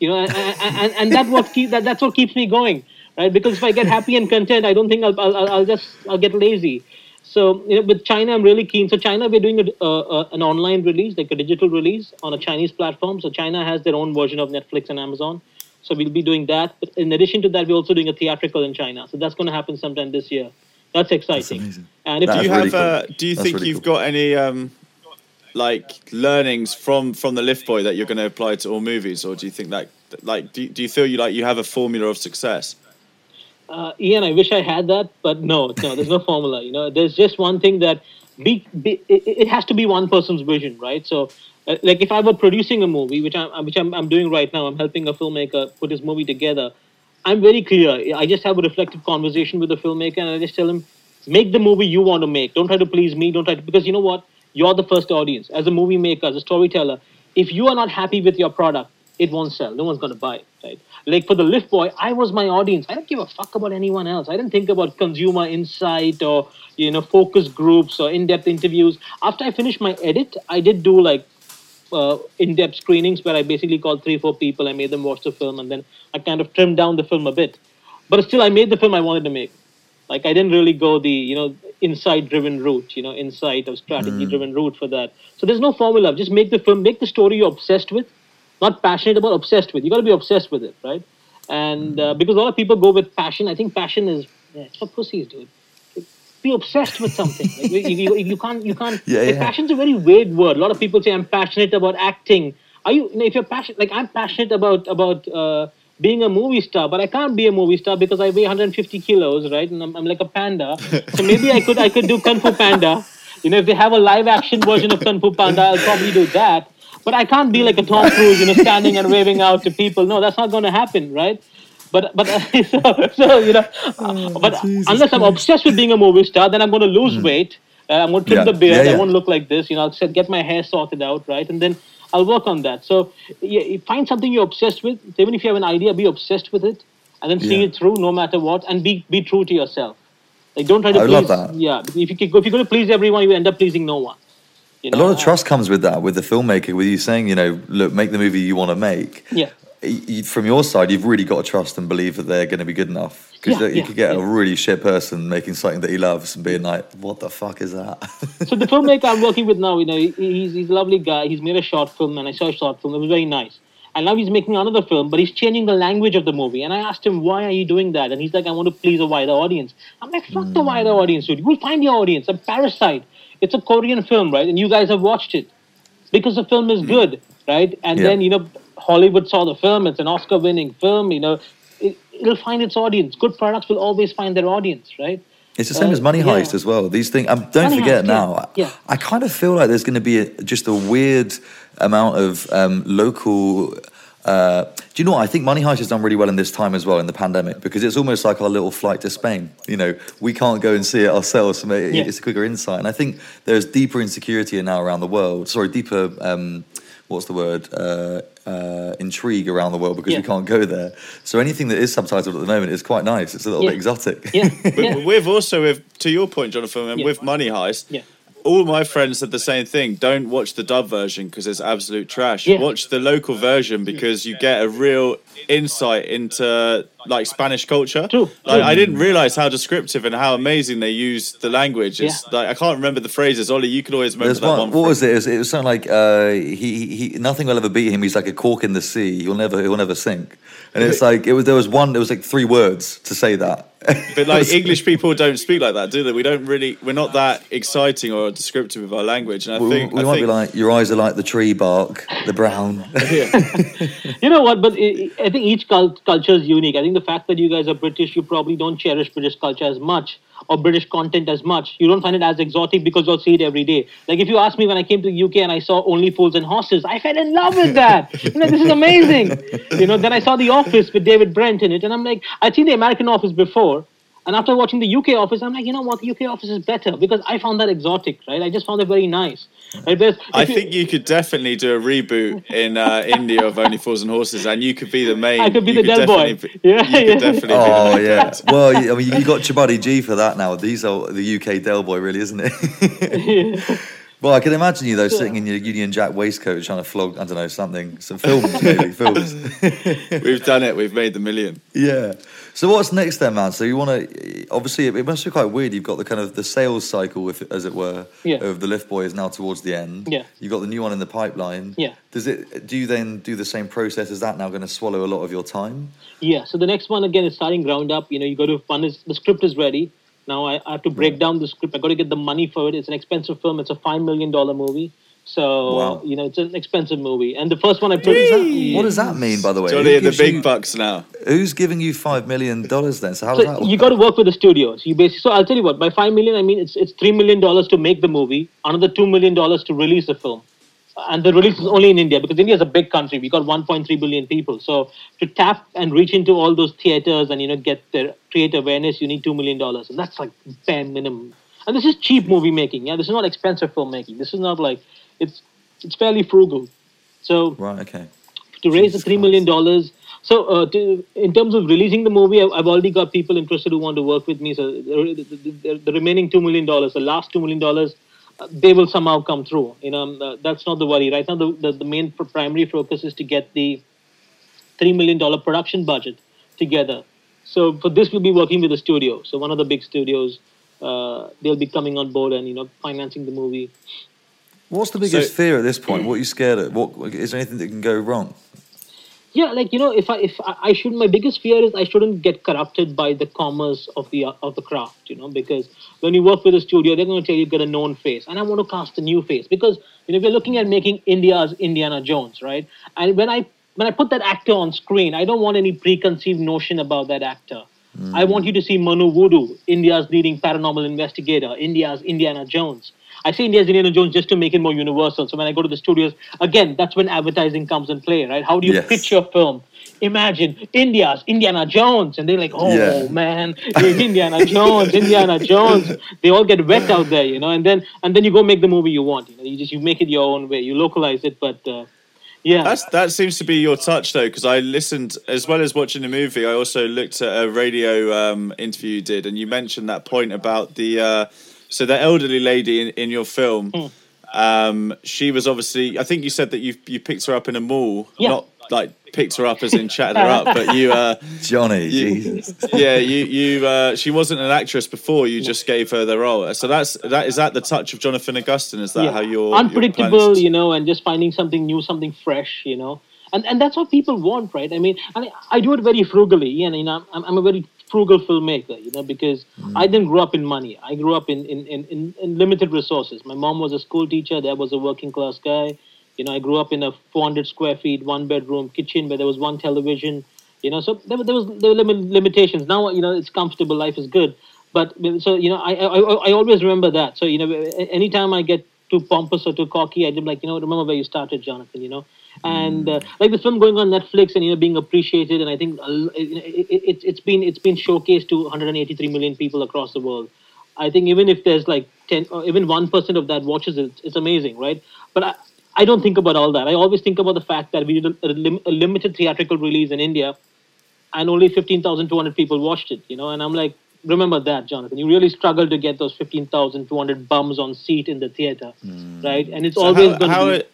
You know, and, and, and that what keep that, that's what keeps me going, right? Because if I get happy and content, I don't think I'll, I'll, I'll just I'll get lazy. So you know, with China, I'm really keen. So China, we're doing a, uh, uh, an online release, like a digital release on a Chinese platform. So China has their own version of Netflix and Amazon. So we'll be doing that. But in addition to that, we're also doing a theatrical in China. So that's going to happen sometime this year. That's exciting. amazing. And if That's do you you, really have? cool. Uh, do you That's think really you've cool. got any um, like learnings from from the Lift Boy that you're going to apply to all movies, or do you think that like do, do you feel you like you have a formula of success? Uh, Ian, I wish I had that, but no, no, there's no formula. You know, there's just one thing that be, be it, it has to be one person's vision, right? So, uh, like if I were producing a movie, which I'm which I'm, I'm doing right now, I'm helping a filmmaker put his movie together. I'm very clear. I just have a reflective conversation with the filmmaker, and I just tell him, make the movie you want to make. Don't try to please me. Don't try to because you know what? You're the first audience as a movie maker, as a storyteller. If you are not happy with your product, it won't sell. No one's going to buy it, right? Like for the Lift Boy, I was my audience. I don't give a fuck about anyone else. I didn't think about consumer insight or you know focus groups or in-depth interviews. After I finished my edit, I did do like uh, in-depth screenings where I basically called three, four people. I made them watch the film, and then I kind of trimmed down the film a bit. But still, I made the film I wanted to make. Like I didn't really go the you know insight-driven route, you know, insight or strategy-driven route for that. So there's no formula. Just make the film, make the story you're obsessed with, not passionate about, obsessed with. You got to be obsessed with it, right? And uh, because a lot of people go with passion, I think passion is yeah, it's for pussies, dude. Be obsessed with something. Like, you, you, you can't, you can't. Yeah, like, yeah. passion's a very weird word. A lot of people say I'm passionate about acting. Are you? you know, if you're passionate, like I'm passionate about about uh, being a movie star, but I can't be a movie star because I weigh 150 kilos, right? And I'm, I'm like a panda. So maybe I could I could do Kung Fu Panda. You know, if they have a live action version of Kung Fu Panda, I'll probably do that. But I can't be like a Tom Cruise, you know, standing and waving out to people. No, that's not going to happen, right? But but so, so you know, uh, but unless I'm obsessed with being a movie star, then I'm going to lose weight. Uh, I'm going to trim Yeah. the beard. Yeah, yeah. I won't look like this. You know, I'll get my hair sorted out, right? And then I'll work on that. So yeah, find something you're obsessed with. Even if you have an idea, be obsessed with it, and then see it through, no matter what, and be be true to yourself. Like don't try to I please. love that. Yeah, if you if you're going to please everyone, you end up pleasing no one. You A lot of trust comes with that, with the filmmaker, with you saying, you know, look, make the movie you want to make. Yeah. From your side, you've really got to trust and believe that they're going to be good enough. Because Yeah, you yeah, could get a really shit person making something that he loves and being like, what the fuck is that? so the filmmaker I'm working with now, you know, he's he's a lovely guy. He's made a short film, and I saw a short film. It was very nice. And now he's making another film, but he's changing the language of the movie. And I asked him, "Why are you doing that?" And he's like, "I want to please a wider audience." I'm like, "Fuck the mm. wider audience, dude. You'll find your audience." A Parasite. It's a Korean film, right? And you guys have watched it because the film is good, right? And Yeah. then you know, Hollywood saw the film. It's an Oscar-winning film. You know, it, it'll find its audience. Good products will always find their audience, right? It's the same Uh, as Money yeah. Heist as well. These things. Um, don't Money forget Heist, yeah, now. yeah. I kind of feel like there's going to be a, just a weird amount of um, local. Uh, do you know what? I think Money Heist has done really well in this time as well in the pandemic because it's almost like our little flight to Spain. You know, we can't go and see it ourselves. So it- Yeah. it's a quicker insight, and I think there's deeper insecurity now around the world. Sorry, deeper. Um, what's the word? Uh, uh, intrigue around the world because we can't go there. So anything that is subtitled at the moment is quite nice. It's a little Yeah. bit exotic. Yeah, But yeah. with also with to your point, Jonathan, and Yeah. with Money Heist, Yeah. All my friends said the same thing. Don't watch the dub version because it's absolute trash. Yeah. Watch the local version because you get a real insight into like Spanish culture. True, Like, true. I didn't realize how descriptive and how amazing they use the language. It's like I can't remember the phrases. Ollie, you can always remember There's that one. one. What was it? It was, it was something like uh, he, he nothing will ever beat him. He's like a cork in the sea. He'll never he'll never sink. And it's like it was there was one. There was like three words to say that. But like English people don't speak like that, do they? We don't really. We're not that exciting or descriptive with our language. And I we, think we I might think, be like your eyes are like the tree bark, the brown. You know what? But I I think each cult- culture is unique. I think the fact that you guys are British, you probably don't cherish British culture as much or British content as much. You don't find it as exotic because you'll see it every day. Like if you ask me when I came to the UK and I saw Only Fools and Horses, I fell in love with that. you know, this is amazing. You know, then I saw The Office with David Brent in it, and I'm like, I'd seen the American Office before. And after watching the UK office, I'm like, you know what, the UK office is better because I found that exotic, right? I just found it very nice. Right? Whereas I you- think you could definitely do a reboot in uh, India of Only Fools and Horses, and you could be the main. I could be the Del Boy. definitely Yeah, you could yeah. definitely oh be the yeah. Well, you- I mean, you got Chabuddy G for that now. These are the UK Del Boy, really, isn't it? Well, I can imagine you though sitting in your Union Jack waistcoat trying to flog, I don't know, something, some films, maybe films. We've done it. We've made the million. Yeah. So what's next then, man? So you want to obviously it must be quite weird. You've got the kind of the sales cycle, if, as it were, Yeah. of the Lift Boy is now towards the end. Yeah. You've got the new one in the pipeline. Yeah. Does it? Do you then do the same process? Is that now going to swallow a lot of your time? Yeah. So the next one again is starting ground up. You know, you got to fund. is the script is ready. Now I, I have to break down the script. I got to get the money for it. It's an expensive film. It's a five million dollar movie. So Wow. you know, it's an expensive movie. And the first one I put. What does that mean, by the way? Johnny the big you- bucks now. Who's giving you five million dollars then? So how does that work? you got to work with the studios. You basically. So I'll tell you what. By five million, I mean it's it's three million dollars to make the movie. Another two million dollars to release the film. And the release is only in India because India is a big country. We got 1.3 billion people. So to tap and reach into all those theaters and you know get their create awareness, you need two million dollars, and that's like bare minimum. And this is cheap movie making. Yeah, this is not expensive filmmaking. This is not like it's it's fairly frugal. So Right. Okay. to raise the three million dollars. So, uh, to, in terms of releasing the movie, I've, I've already got people interested who want to work with me. So, the, the, the, the remaining two million dollars, the last two million dollars, they will somehow come through. You know, um, uh, that's not the worry. Right now, the, the, the main primary focus is to get the three million dollar production budget together. So, for this, we'll be working with the studio. So, one of the big studios, uh, they'll be coming on board and you know financing the movie. What's the biggest So- fear at this point? What are you scared of? What is there anything that can go wrong? Yeah like you know if i if I, I should my biggest fear is i shouldn't get corrupted by the commerce of the uh, of the craft you know because when you work with a studio they're going to tell you get a known face and i want to cast a new face because you know if you're looking at making india's indiana jones right and when i when i put that actor on screen i don't want any preconceived notion about that actor hmm. I want you to see Manu Voodoo, India's leading paranormal investigator, India's Indiana Jones. I say India's Indiana Jones just to make it more universal. So when I go to the studios, again, that's when advertising comes in play, right? How do you Yes. pitch your film? Imagine India's Indiana Jones, and they're like, "Oh Yeah. man, Indiana Jones, Indiana Jones." They all get wet out there, you know. And then and then you go make the movie you want. You know, you just you make it your own way. You localize it, but uh, yeah, That's that seems to be your touch though, because I listened as well as watching the movie. I also looked at a radio um, interview you did, and you mentioned that point about the uh, so the elderly lady in, in your film. Hmm. Um, she was obviously. I think you said that you you picked her up in a mall, Yeah. not like picked her up as in chatted her up, but you. Uh, Johnny, you Jesus. yeah, you you. Uh, she wasn't an actress before. You just gave her the role. So that's that. Is that the touch of Jonathan Augustin? Is that how you're unpredictable, you know, and just finding something new, something fresh, you know, and and that's what people want, right? I mean, and I do it very frugally, and you know, I'm, I'm a very frugal filmmaker, you know, because hmm. I didn't grow up in money. I grew up in in, in, in in limited resources. My mom was a school teacher. Dad was a working class guy. You know, I grew up in a 400 square feet, one bedroom kitchen where there was one television. You know, so there, there was there were lim- limitations. Now, you know, it's comfortable. Life is good. But so you know, I, I I I always remember that. So you know, anytime I get too pompous or too cocky, I just like you know, remember where you started, Jonathan. You know, and uh, like the film going on Netflix and you know being appreciated, and I think uh, it, it, it's been it's been showcased to 183 million people across the world. I think even if there's like 10 or even 1% of that watches it, it's amazing, right? But I, I don't think about all that. I always think about the fact that we did a, a, lim- a limited theatrical release in India and only 15,200 people watched it, you know, and I'm like, remember that, Jonathan. You really struggled to get those 15,200 bums on seat in the theater, right? And it's So always how, going how, to be. it-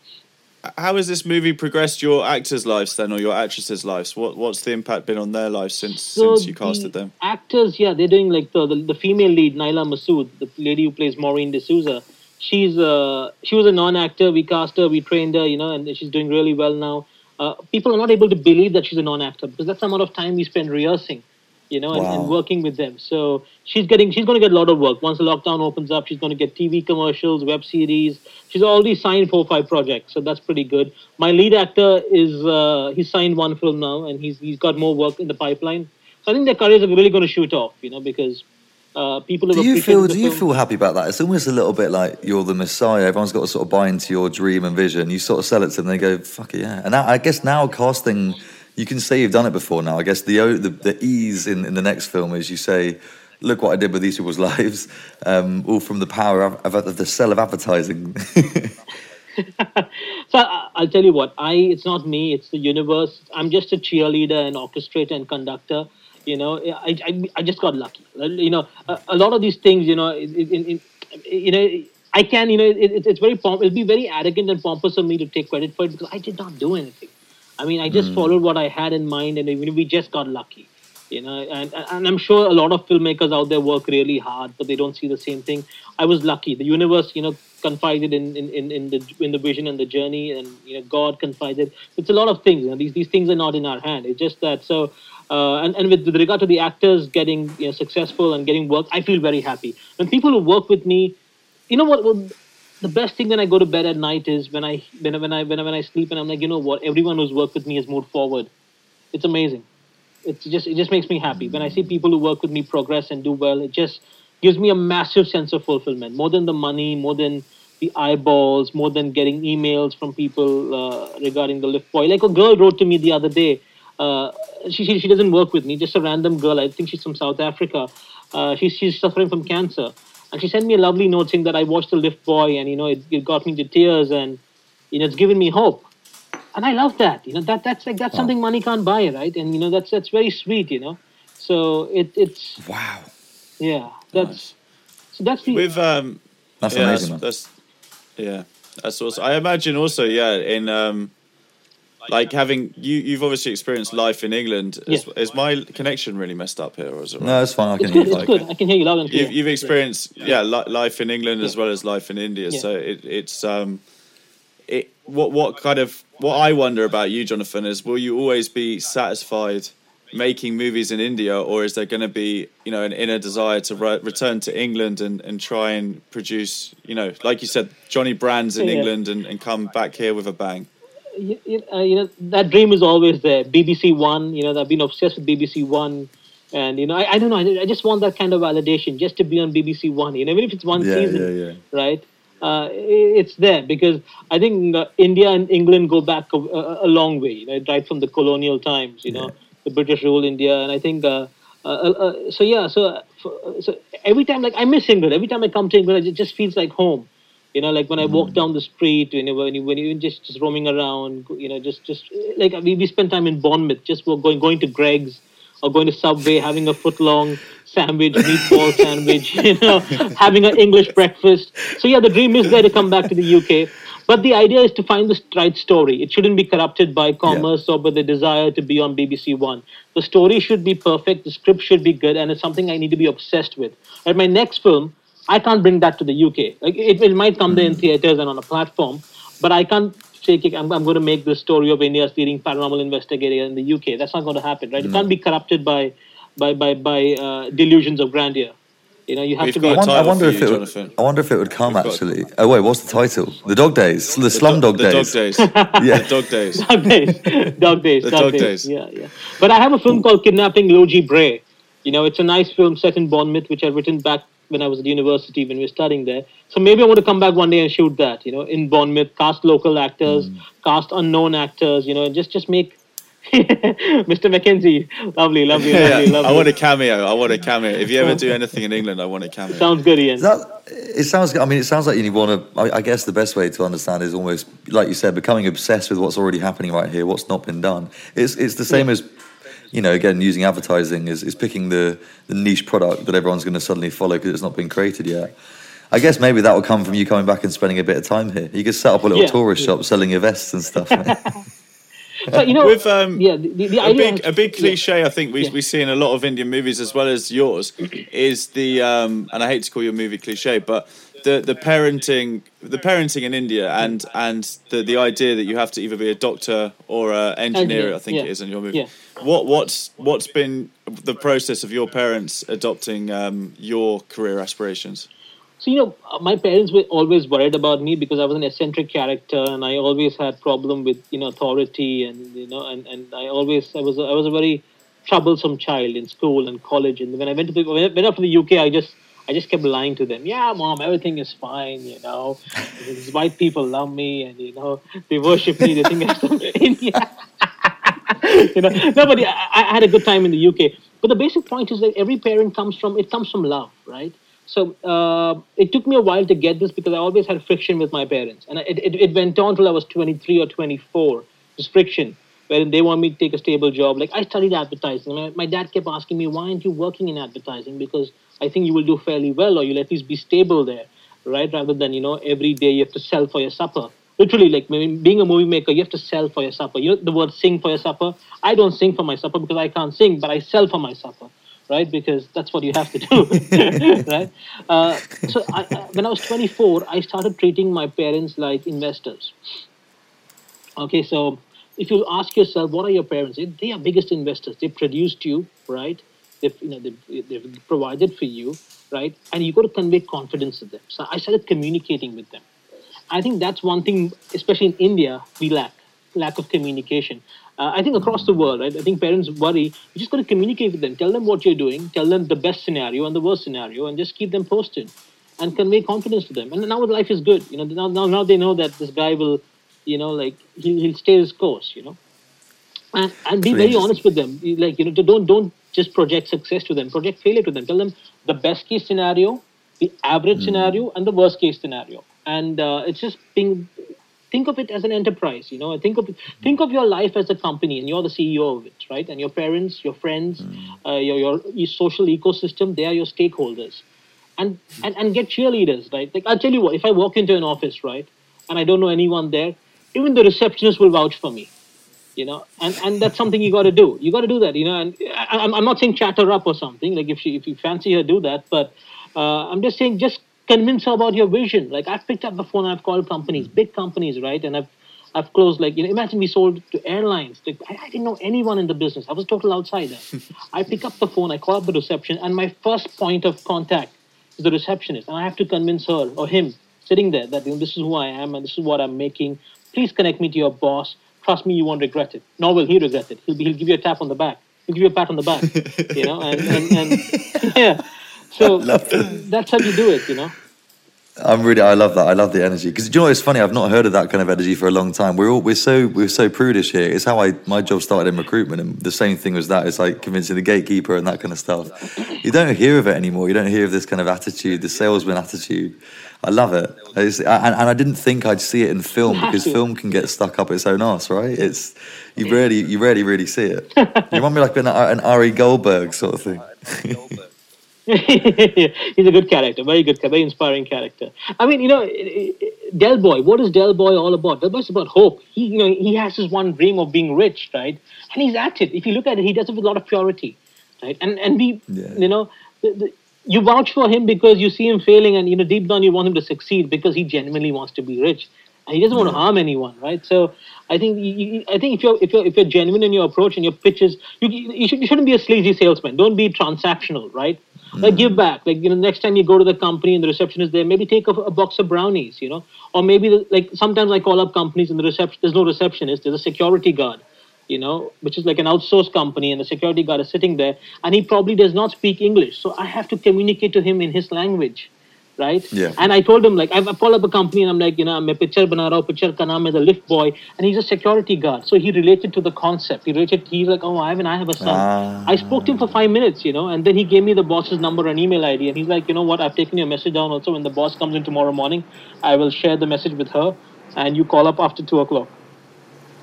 how has this movie progressed your actors' lives then, or your actresses' lives? What What's the impact been on their lives since So since you casted the them? Actors, yeah, they're doing like the, the the female lead, Nyla Masood, the lady who plays Maureen D'Souza. She's uh she was a non-actor. We cast her, we trained her, you know, and she's doing really well now. Uh, people are not able to believe that she's a non-actor because that's the amount of time we spend rehearsing, you know, and, and working with them. So she's getting she's going to get a lot of work once the lockdown opens up. She's going to get TV commercials, web series. She's already signed four or five projects, so that's pretty good. My lead actor is uh, he's signed one film now, and he's he's got more work in the pipeline. So I think their careers are really going to shoot off, you know, because uh, people Do you feel? Do you feel happy about that? It's almost a little bit like you're the messiah. Everyone's got to sort of buy into your dream and vision. You sort of sell it to them. They go, "Fuck it, yeah." And now, I guess now casting, you can say you've done it before. Now, I guess the the, the ease in, in the next film is you say, "Look what I did with these people's lives," um, all from the power of, of, the sell of advertising. So I'll tell you what. I it's not me. It's the universe. I'm just a cheerleader and orchestrator and conductor. You know, I I, I just got lucky. You know, a, a lot of these things. You know, in, in, you know. I can, you know, it, it's very pomp. It'll be very arrogant and pompous of me to take credit for it because I did not do anything. I mean, I just followed what I had in mind, and we just got lucky. You know, and and I'm sure a lot of filmmakers out there work really hard, but they don't see the same thing. I was lucky. The universe, you know, confided in in, in, in the in the vision and the journey, and you know, God confided. It's a lot of things. You know, these these things are not in our hand. It's just that. So, uh, and and with, with regard to the actors getting you know successful and getting work, I feel very happy. When people who work with me, you know what? Well, the best thing when I go to bed at night is when I when, when I when, when I sleep and I'm like, you know what? Everyone who's worked with me has moved forward. It's amazing. It's just it just makes me happy when I see people who work with me progress and do well. It just gives me a massive sense of fulfillment, more than the money, more than the eyeballs, more than getting emails from people uh, regarding the lift boy. Like a girl wrote to me the other day. Uh, she, she she doesn't work with me, just a random girl. I think she's from South Africa. Uh, she's she's suffering from cancer, and she sent me a lovely note saying that I watched the lift boy, and you know it, it got me to tears, and you know it's given me hope and I love that. You know that that's like that's something money can't buy, right? And you know that's that's very sweet. You know, so it it's wow, yeah that's so that's the With um, that's yeah, amazing, that's, that's yeah, that's awesome. I imagine also, yeah, in um, like having you, you've obviously experienced life in England. Is, Yeah. is my connection really messed up here, or is it? No, it's fine. I it's can good. hear It's you. good. I can hear you loud and clear. You've, you've experienced yeah li- life in England as well as life in India. Yeah. So it, it's um, it what what kind of what I wonder about you, Jonathan, is will you always be satisfied making movies in India, or is there going to be you know an inner desire to re- return to England and, and try and produce you know like you said Johnny Brands in Yeah. England and, and come back here with a bang? You, you- uh, know that dream is always there. BBC One, you know, I've been obsessed with BBC One, and you know, I, I don't know, I, I just want that kind of validation just to be on BBC One. You know, even if it's one Yeah, season, yeah, yeah. right? Uh, it's there because I think uh, India and England go back a, a, long way, you know, right from the colonial times. You know, the British rule India, and I think. Uh, uh, uh, uh, so yeah, so uh, so every time like I miss England. Every time I come to England, it just feels like home you know like when i walk mm. down the street you know when you when you just just roaming around you know just just like we, we spend time in bournemouth just going going to Greggs or going to subway having a foot long sandwich meatball sandwich you know having an english breakfast. So yeah the dream is there to come back to the uk but the idea is to find the right story. It shouldn't be corrupted by commerce or by the desire to be on bbc one. The story should be perfect the script should be good and it's something i need to be obsessed with. And my next film I can't bring that to the UK. Like it, it might come there in theaters and on a platform, but I can't say "Okay, I'm, I'm going to make the story of India's leading paranormal investigator in the UK. That's not going to happen, right? It can't be corrupted by by by by uh, delusions of grandeur. You know, you have We've to be. I got wonder, I wonder if you, it. Would, I wonder if it would come We've got- actually. Oh wait, what's the title? The Dog Days, the Slumdog the Days. dog days. Yeah. The dog days. dog days, dog days, The dog, dog days. days. Yeah, yeah. But I have a film called Kidnapping Logie Bray. You know, it's a nice film set in Bournemouth, which I've written back when I was at university when we were studying there. So maybe I want to come back one day and shoot that. You know, in Bournemouth, cast local actors, hmm. cast unknown actors. You know, and just just make. Mr. Mackenzie, lovely, lovely, Yeah, lovely, lovely. I want a cameo. I want a cameo. If you ever do anything in England, I want a cameo. Sounds good, Ian. That it sounds. good. I mean, it sounds like you want to. I, I guess the best way to understand is almost like you said, becoming obsessed with what's already happening right here, what's not been done. It's it's the same as, you know, again using advertising is is picking the the niche product that everyone's going to suddenly follow because it's not been created yet. I guess maybe that will come from you coming back and spending a bit of time here. You could set up a little Yeah. tourist shop selling your vests and stuff. So, you know, With um, yeah, the, the, the a big has- a big yeah. cliche I think we Yeah. we see in a lot of Indian movies as well as yours is the um, and I hate to call your movie cliche, but the the parenting the parenting in India and and the the idea that you have to either be a doctor or an engineer, Engineer, I think yeah. it is in your movie. What what's what's been the process of your parents adopting um, your career aspirations? So, you know, my parents were always worried about me because I was an eccentric character and I always had problem with, you know, authority and, you know, and, and I always, I was, I was a very troublesome child in school and college. And when I went to the, when I went up to the UK, I just, I just kept lying to them. Yeah, mom, everything is fine, you know. These white people love me and, you know, they worship me. They think I'm from India. you know, nobody. I, I had a good time in the UK. But the basic point is that every parent comes from it comes from love, right? So uh, it took me a while to get this because I always had friction with my parents, and it, it, it went on till I was 23 or 24. This friction, wherein they want me to take a stable job. Like I studied advertising. My, my dad kept asking me, "Why aren't you working in advertising? Because I think you will do fairly well, or you'll at least be stable there, right? Rather than you know every day you have to sell for your supper." Literally like being a movie maker you have to sell for your supper. You the word sing for your supper. I don't sing for my supper because i can't sing but i sell for my supper right? Because that's what you have to do right? Uh, so I, I, when i was 24 i started treating my parents like investors. Okay so if you ask yourself what are your parents? They- they are biggest investors. They produced you right? They've you know they've, they've provided for you right? And you got to convey confidence to them. So i started communicating with them I think that's one thing, especially in India, we lack lack of communication. Uh, I think across the world, right? I think parents worry. You just got to communicate with them. Tell them what you're doing. Tell them the best scenario and the worst scenario, and just keep them posted, and convey confidence to them. And now life is good. You know, now now, now they know that this guy will, you know, like he'll, he'll stay his course. You know, and and be very honest with them. Like you know, don't don't just project success to them. Project failure to them. Tell them the best case scenario, the average scenario, and the worst case scenario. And uh, it's just being think of it as an enterprise. You know, think of think of your life as a company, and you're the CEO of it, right? And your parents, your friends, uh, your, your your social ecosystem, they are your stakeholders. And, and and get cheerleaders, right? Like I'll tell you what, if I walk into an office, right, and I don't know anyone there, even the receptionist will vouch for me you know and and that's something you got to do you got to do that you know and I, I'm, I'm not saying chat her up or something like if she if you fancy her do that but uh, i'm just saying just convince her about your vision like i've picked up the phone i've called companies mm. big companies right and i've I've closed like you know. Imagine we sold to airlines. Like I, I didn't know anyone in the business. I was a total outsider. I pick up the phone. I call up the reception, and my first point of contact is the receptionist, and I have to convince her or him sitting there that you know, this is who I am and this is what I'm making. Please connect me to your boss. Trust me, you won't regret it. Nor will he regret it. He'll, be, he'll give you a tap on the back. He'll give you a pat on the back. you know, and, and, and yeah. So that's how you do it. You know. I'm really, I love that. I love the energy because you know what's funny. I've not heard of that kind of energy for a long time. We're all we're so we're so prudish here. It's how I my job started in recruitment, and the same thing was that. It's like convincing the gatekeeper and that kind of stuff. You don't hear of it anymore. You don't hear of this kind of attitude, the salesman attitude. I love it, It's- and, and I didn't think I'd see it in film because film can get stuck up its own ass, right? It's you rarely you rarely really see it. You remind me like an, an Ari Goldberg sort of thing. He's a good character, very good, very inspiring character. I mean, you know, eh, eh, Del Boy. What is Del Boy all about? Del Boy's about hope. He, you know, he has his one dream of being rich, right? And he's at it. If you look at it, he does it with a lot of purity, right? And and we, Yeah. you know, the, the, you vouch for him because you see him failing, and you know, deep down you want him to succeed because he genuinely wants to be rich, and he doesn't want to harm anyone, right? So. I think you, you- I think if you're if you're if you're genuine in your approach and your pitches, you you, should, you shouldn't be a sleazy salesman. Don't be transactional, right? Like hmm. give back. Like you know, next time you go to the company and the receptionist there, maybe take a, a box of brownies. You know, or maybe the, like sometimes I call up companies and the reception there's no receptionist. There's a security guard. you know, which is like an outsourced company, and the security guard is sitting there, and he probably does not speak English. So I have to communicate to him in his language, right? Yeah. And I told him like I I call up a company and I'm like, you know, I'm a picture bana raha hu, picture ka naam hai the lift boy, and he's a security guard. So he related to the concept. He related. He's like, oh, I Ivan, I have a son. Ah. I spoke to him for five minutes, you know, and then he gave me the boss's number and email ID, and he's like, you know what, I've taken your message down. Also, when the boss comes in tomorrow morning, I will share the message with her, and you call up after two o'clock.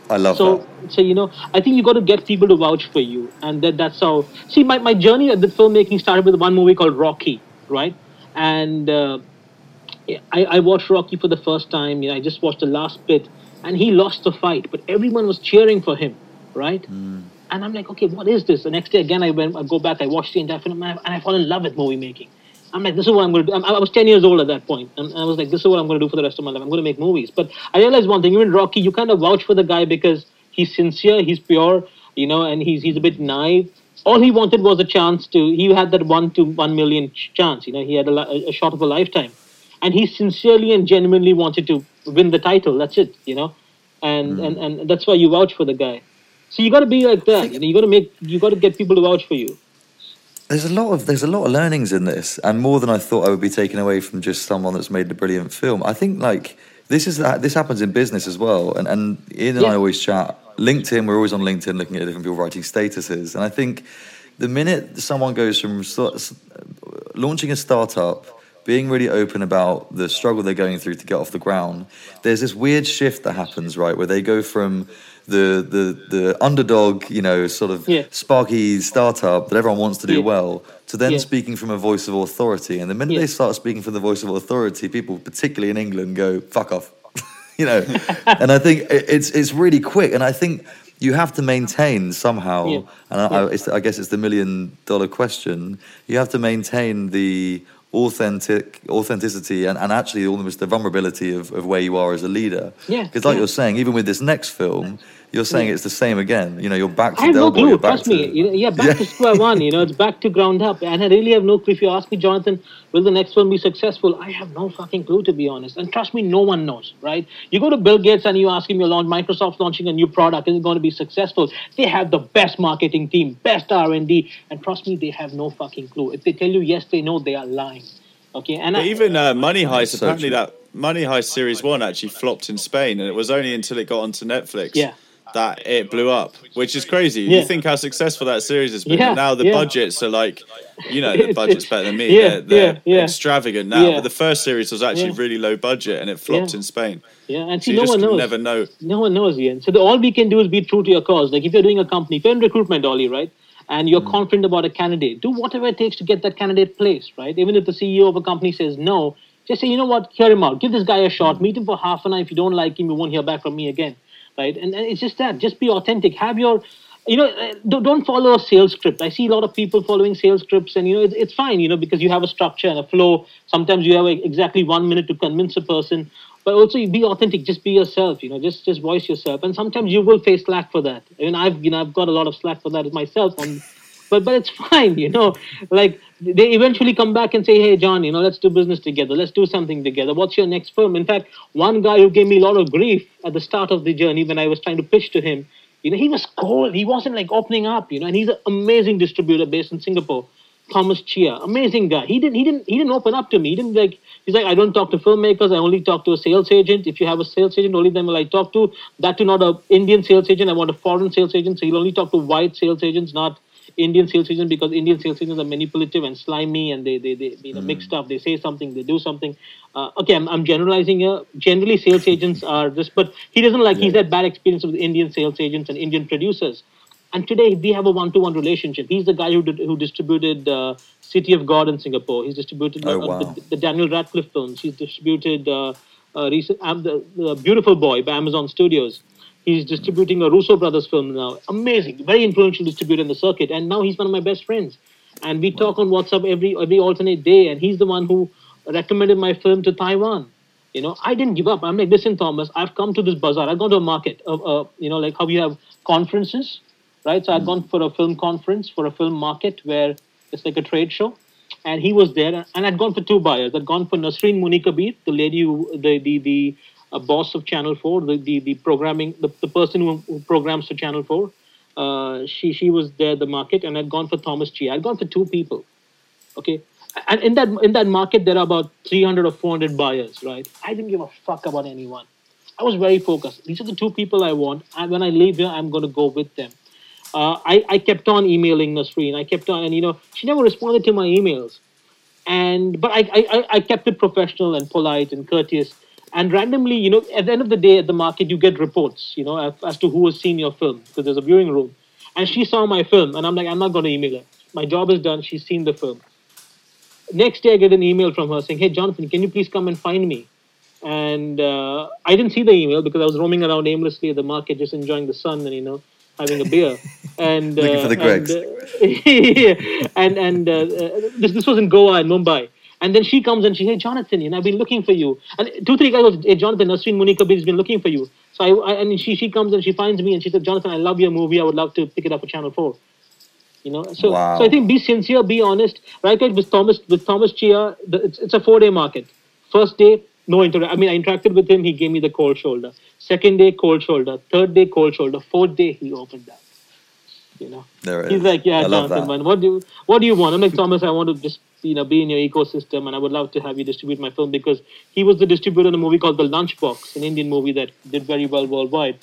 I love So, that. so you know, I think you got to get people to vouch for you, and that that's how. See, my, my journey at the filmmaking started with one movie called Rocky, right? And uh, I, I watched Rocky for the first time. You know, I just watched the last bit, and he lost the fight, but everyone was cheering for him, right? And I'm like, okay, what is this? The next day again, I went, I go back, I watched the entire film, and I, and I fall in love with movie making. I'm like, this is what I'm going to do. I, I was 10 years old at that point, and I was like, this is what I'm going to do for the rest of my life. I'm going to make movies. But I realized one thing, even Rocky, you kind of vouch for the guy because he's sincere, he's pure, you know, and he's he's a bit naive. All he wanted was a chance to. He had that one to one million chance. You know, he had a, a shot of a lifetime, and he sincerely and genuinely wanted to win the title. That's it. You know, and hmm. and and that's why you vouch for the guy. So you got to be like that. You know, you got to make you got to get people to vouch for you. There's a lot of there's a lot of learnings in this, and more than I thought I would be taken away from just someone that's made a brilliant film. I think like this is uh, this happens in business as well, and and Ian and I always chat. LinkedIn, we're always on LinkedIn looking at different people writing statuses, and I think the minute someone goes from launching a startup, being really open about the struggle they're going through to get off the ground, there's this weird shift that happens, right, where they go from the the the underdog, you know, sort of Yeah. sparky startup that everyone wants to do Yeah. well, to then Yeah. speaking from a voice of authority. And the minute they start speaking from the voice of authority, people, particularly in England, go "fuck off," you know. and I think it's it's really quick, and I think you have to maintain somehow. And I, I, it's, I guess it's the million dollar question. You have to maintain the authentic authenticity and, and actually almost the vulnerability of, of where you are as a leader. Yeah, Because like yeah. you're saying, even with this next film, you're saying Yeah. it's the same again. You know, you're back to I have no Del Boy, clue. you're back me. to- You know, yeah, back Yeah. to square one. You know, it's back to ground up. And I really have no clue. If you ask me, Jonathan, will the next one be successful? I have no fucking clue, to be honest. And trust me, no one knows, right? You go to Bill Gates and you ask him, you launch Microsoft's launching a new product. Is it going to be successful? They have the best marketing team, best R and D, and trust me, they have no fucking clue. If they tell you yes, they know they are lying. Okay, and I, even uh, Money Heist, So apparently true. that Money Heist series one actually flopped in Spain, and it was only until it got onto Netflix Yeah. That it blew up, which is crazy. Yeah. You think how successful that series has been, Yeah, now the yeah. budgets are like, you know, the budget's better than me. yeah, they're they're extravagant now. Yeah. But the first series was actually really low budget, and it flopped in Spain. yeah, and So see, you no one knows. never know. No one knows, Ian. So the, all we can do is be true to your cause. Like if you're doing a company, if you're in recruitment, Ollie, right, and you're mm. confident about a candidate, do whatever it takes to get that candidate placed, right? Even if the CEO of a company says no, just say, you know what, hear him out. Give this guy a shot. Mm. Meet him for half an hour. If you don't like him, you won't hear back from me again, right? And, and it's just that. Just be authentic. Have your you know, uh, don't follow a sales script. I see a lot of people following sales scripts, and you know, it's, it's fine, you know, because you have a structure and a flow. Sometimes you have exactly one minute to convince a person, but also be authentic. Just be yourself, you know, just just voice yourself. And sometimes you will face slack for that. I mean, I've you know, I've got a lot of slack for that myself. On, but but it's fine, you know. Like they eventually come back and say, "Hey, John, you know, let's do business together. Let's do something together. What's your next film?" In fact, one guy who gave me a lot of grief at the start of the journey when I was trying to pitch to him you know, he was cold. He wasn't like opening up, you know, and he's an amazing distributor based in Singapore. Thomas Chia, amazing guy. He didn't he didn't he didn't open up to me. He didn't like he's like, I don't talk to filmmakers, I only talk to a sales agent. If you have a sales agent, only them will I talk to. That to not a Indian sales agent, I want a foreign sales agent. So he'll only talk to white sales agents, not Indian sales agents, because Indian sales agents are manipulative and slimy and they they, they you know mix stuff. They say something, they do something. Uh, okay, I'm, I'm generalizing here. Generally, sales agents are this, but he doesn't like. He's had bad experience with Indian sales agents and Indian producers. And today we have a one-to-one relationship. He's the guy who did, who distributed uh, City of God in Singapore. He's distributed Oh, uh, wow. the, the Daniel Radcliffe films. He's distributed uh, uh, recent um, the, the Beautiful Boy by Amazon Studios. He's distributing a Russo brothers film now. Amazing, very influential distributor in the circuit. And now he's one of my best friends. And we talk on WhatsApp every every alternate day. And he's the one who recommended my film to Taiwan. You know, I didn't give up. I'm like, listen, Thomas, I've come to this bazaar. I've gone to a market of, uh, you know, like how you have conferences, right? So I've gone for a film conference, for a film market where it's like a trade show. And he was there, and I'd gone for two buyers. I'd gone for Nasreen Munni Kabir, the lady who, the, the, the a boss of Channel Four, the the, the programming, the, the person who, who programs for Channel Four. Uh, she she was there the market, and I'd gone for Thomas Chia. I'd gone for two people. Okay, and in that in that market there are about 300 or 400 buyers, right? I didn't give a fuck about anyone. I was very focused. These are the two people I want, and when I leave here, I'm going to go with them. Uh, I, I kept on emailing Nasreen. I kept on, and you know, she never responded to my emails. And but I, I- I kept it professional and polite and courteous. And randomly, you know, at the end of the day, at the market, you get reports, you know, as, as to who has seen your film because there's a viewing room. And she saw my film, and I'm like, I'm not going to email her. My job is done. She's seen the film. Next day, I get an email from her saying, "Hey, Jonathan, can you please come and find me?" And uh, I didn't see the email because I was roaming around aimlessly at the market, just enjoying the sun and you know having a beer. And Looking uh, for the Greggs. And, uh, and and uh, uh, this this was in Goa and Mumbai. And then she comes and she, hey Jonathan, you know, I've been looking for you. And two three guys was, hey Jonathan, Nasreen Munika has been looking for you. So I, I and she she comes and she finds me and she said, Jonathan, I love your movie. I would love to pick it up for Channel Four. You know, so Wow. so I think be sincere, be honest. Right, guys, with Thomas with Thomas Chia, the, it's it's a four day market. First day, no interaction. I mean, I interacted with him. He gave me the cold shoulder. Second day, cold shoulder. Third day, cold shoulder. Fourth day, he opened up. You know, There he's is. like, yeah, I Jonathan, man, what do you what do you want? I'm like Thomas. I want to just you know be in your ecosystem, and I would love to have you distribute my film because he was the distributor in a movie called The Lunchbox, an Indian movie that did very well worldwide.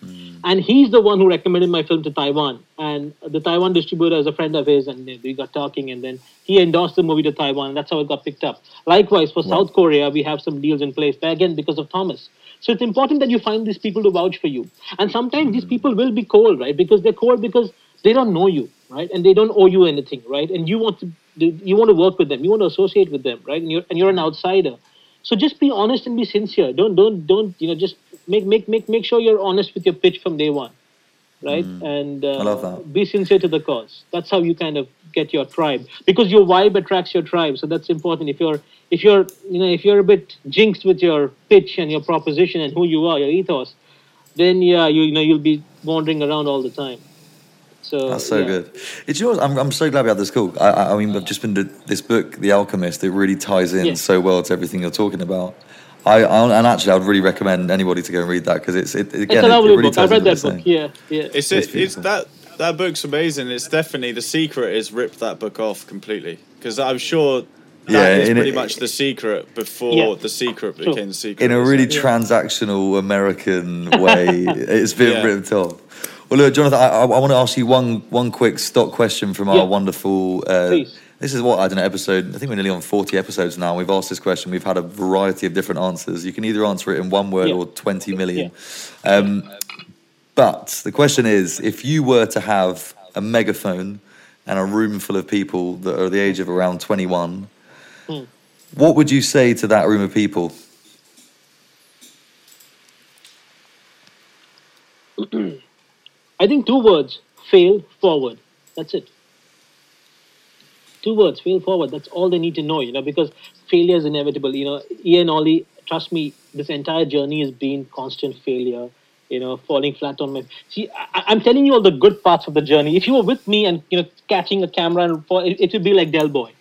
Hmm. And he's the one who recommended my film to Taiwan. And the Taiwan distributor is a friend of his, and we got talking, and then he endorsed the movie to Taiwan, and that's how it got picked up. Likewise, for South Korea, we have some deals in place, but again, because of Thomas. So it's important that you find these people to vouch for you. And sometimes these hmm. people will be cold, right? Because they're cold because they don't know you, right? And they don't owe you anything, right? And you want to you want to work with them, you want to associate with them, right? And you're and you're an outsider. So just be honest and be sincere. Don't don't don't you know just make make make make sure you're honest with your pitch from day one, right? And uh, I love that. be sincere to the cause. That's how you kind of get your tribe because your vibe attracts your tribe. So that's important. If you're if you're you know if you're a bit jinxed with your pitch and your proposition and who you are, your ethos, then yeah, you, you know you'll be wandering around all the time. So That's so yeah. good. It's yours. I'm, I'm so glad we had this call. I, I, I mean, I've just been to this book, The Alchemist. It really ties in Yeah. so well to everything you're talking about. I, I and actually, I'd really recommend anybody to go and read that because it's it, again, It's a it, it lovely really book. I ties read that book. Yeah, yeah. It's It's it, it's that that book's amazing. It's definitely the secret is ripped that book off completely because I'm sure that Yeah, is pretty it- much the secret before Yeah. the secret True. became the secret. in a really Yeah. transactional American way. it's been Yeah. ripped off. Well, look, Jonathan, I, I, want to ask you one one quick stock question from our Yeah. wonderful. Uh, Please. this is what I don't know episode. I think we're nearly on forty episodes now. We've asked this question. We've had a variety of different answers. You can either answer it in one word Yeah. or twenty million. Um, but the question is, if you were to have a megaphone and a room full of people that are the age of around twenty-one, Hmm. what would you say to that room of people? I think two words: fail forward. That's it. Two words: fail forward. That's all they need to know. You know, because failure is inevitable. You know, Ian Ollie, trust me, this entire journey has been constant failure. You know, falling flat on my. See, I, I'm telling you all the good parts of the journey. If you were with me and you know catching a camera and fall, it, it would be like Del Boy.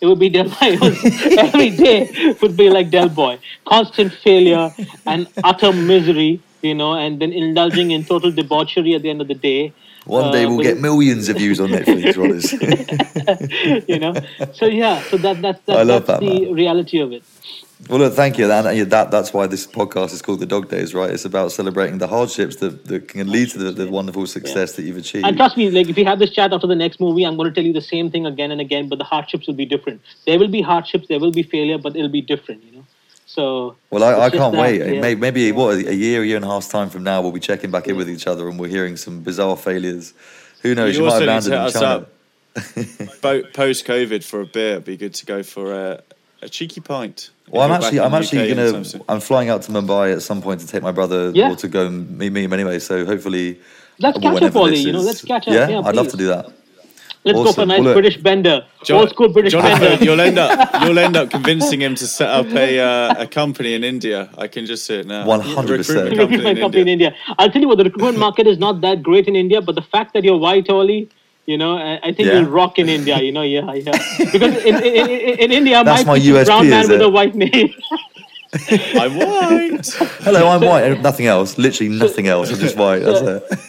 It would be Del Boy. Every day would be like Del Boy. Constant failure and utter misery, you know, and then indulging in total debauchery at the end of the day. One Uh, day we'll but- get millions of views on Netflix, Rollers. you know. So yeah, so that that's that, love that's that, the man. reality of it. well, look, thank you. And uh, that, that's why this podcast is called The Dog Days, right? It's about celebrating the hardships that, that can lead to the, the wonderful success that you've achieved. And trust me, like if we have this chat after the next movie, I'm going to tell you the same thing again and again, but the hardships will be different. There will be hardships, there will be failure, but it'll be different, you know. So Well, I, I can't that, wait. yeah. Maybe, maybe what a year, a year and a half's time from now, we'll be checking back in with each other and we're hearing some bizarre failures. Who knows? You You, might also have landed in us China. Post COVID for a beer, it'd be good to go for a, a cheeky pint. Well, I'm actually, I'm actually UK gonna. I'm flying out to Mumbai at some point to take my brother Yeah. or to go and meet, meet him anyway. So hopefully, Let's catch up, whenever Ollie. You know, is- let's catch up. Yeah, Yeah, I'd love to do that. Let's go for a nice Well, look- British bender, Jon- old school British Jonathan, bender. you'll end up you'll end up convincing him to set up a uh, a company in India. I can just see it now. 100%. A recruitment recruitment company in India. I'll tell you what, the recruitment market is not that great in India, but the fact that you're white, Ollie, you know, I, I think Yeah. you'll rock in India. You know, yeah, yeah. Because in, in, in, in India, That's my my pitch is USP, brown man with it? a white name. I'm white. Hello, I'm white. Nothing else. Literally nothing else. I'm just white. That's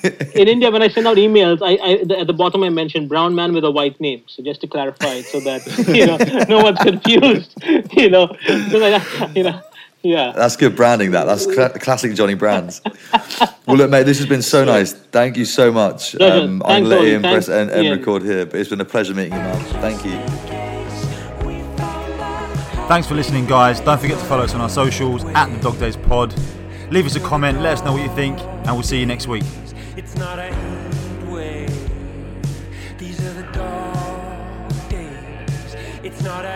it. in India, when I send out emails, I, I the- at the bottom I mention brown man with a white name. So just to clarify, so that you know no one's confused. You know, so you know, yeah. That's good branding. That. That's cla- classic Johnny Brands. Well, look, mate, this has been so nice. Thank you so much. Um, I'm Thanks, gonna let Ollie. Ian press and, and Ian. record here, but it's been a pleasure meeting you, man. Thank you. Thanks for listening, guys. Don't forget to follow us on our socials at the Dog Days Pod. Leave us a comment, let us know what you think, and we'll see you next week. It's not a. These are the dog days. It's not a.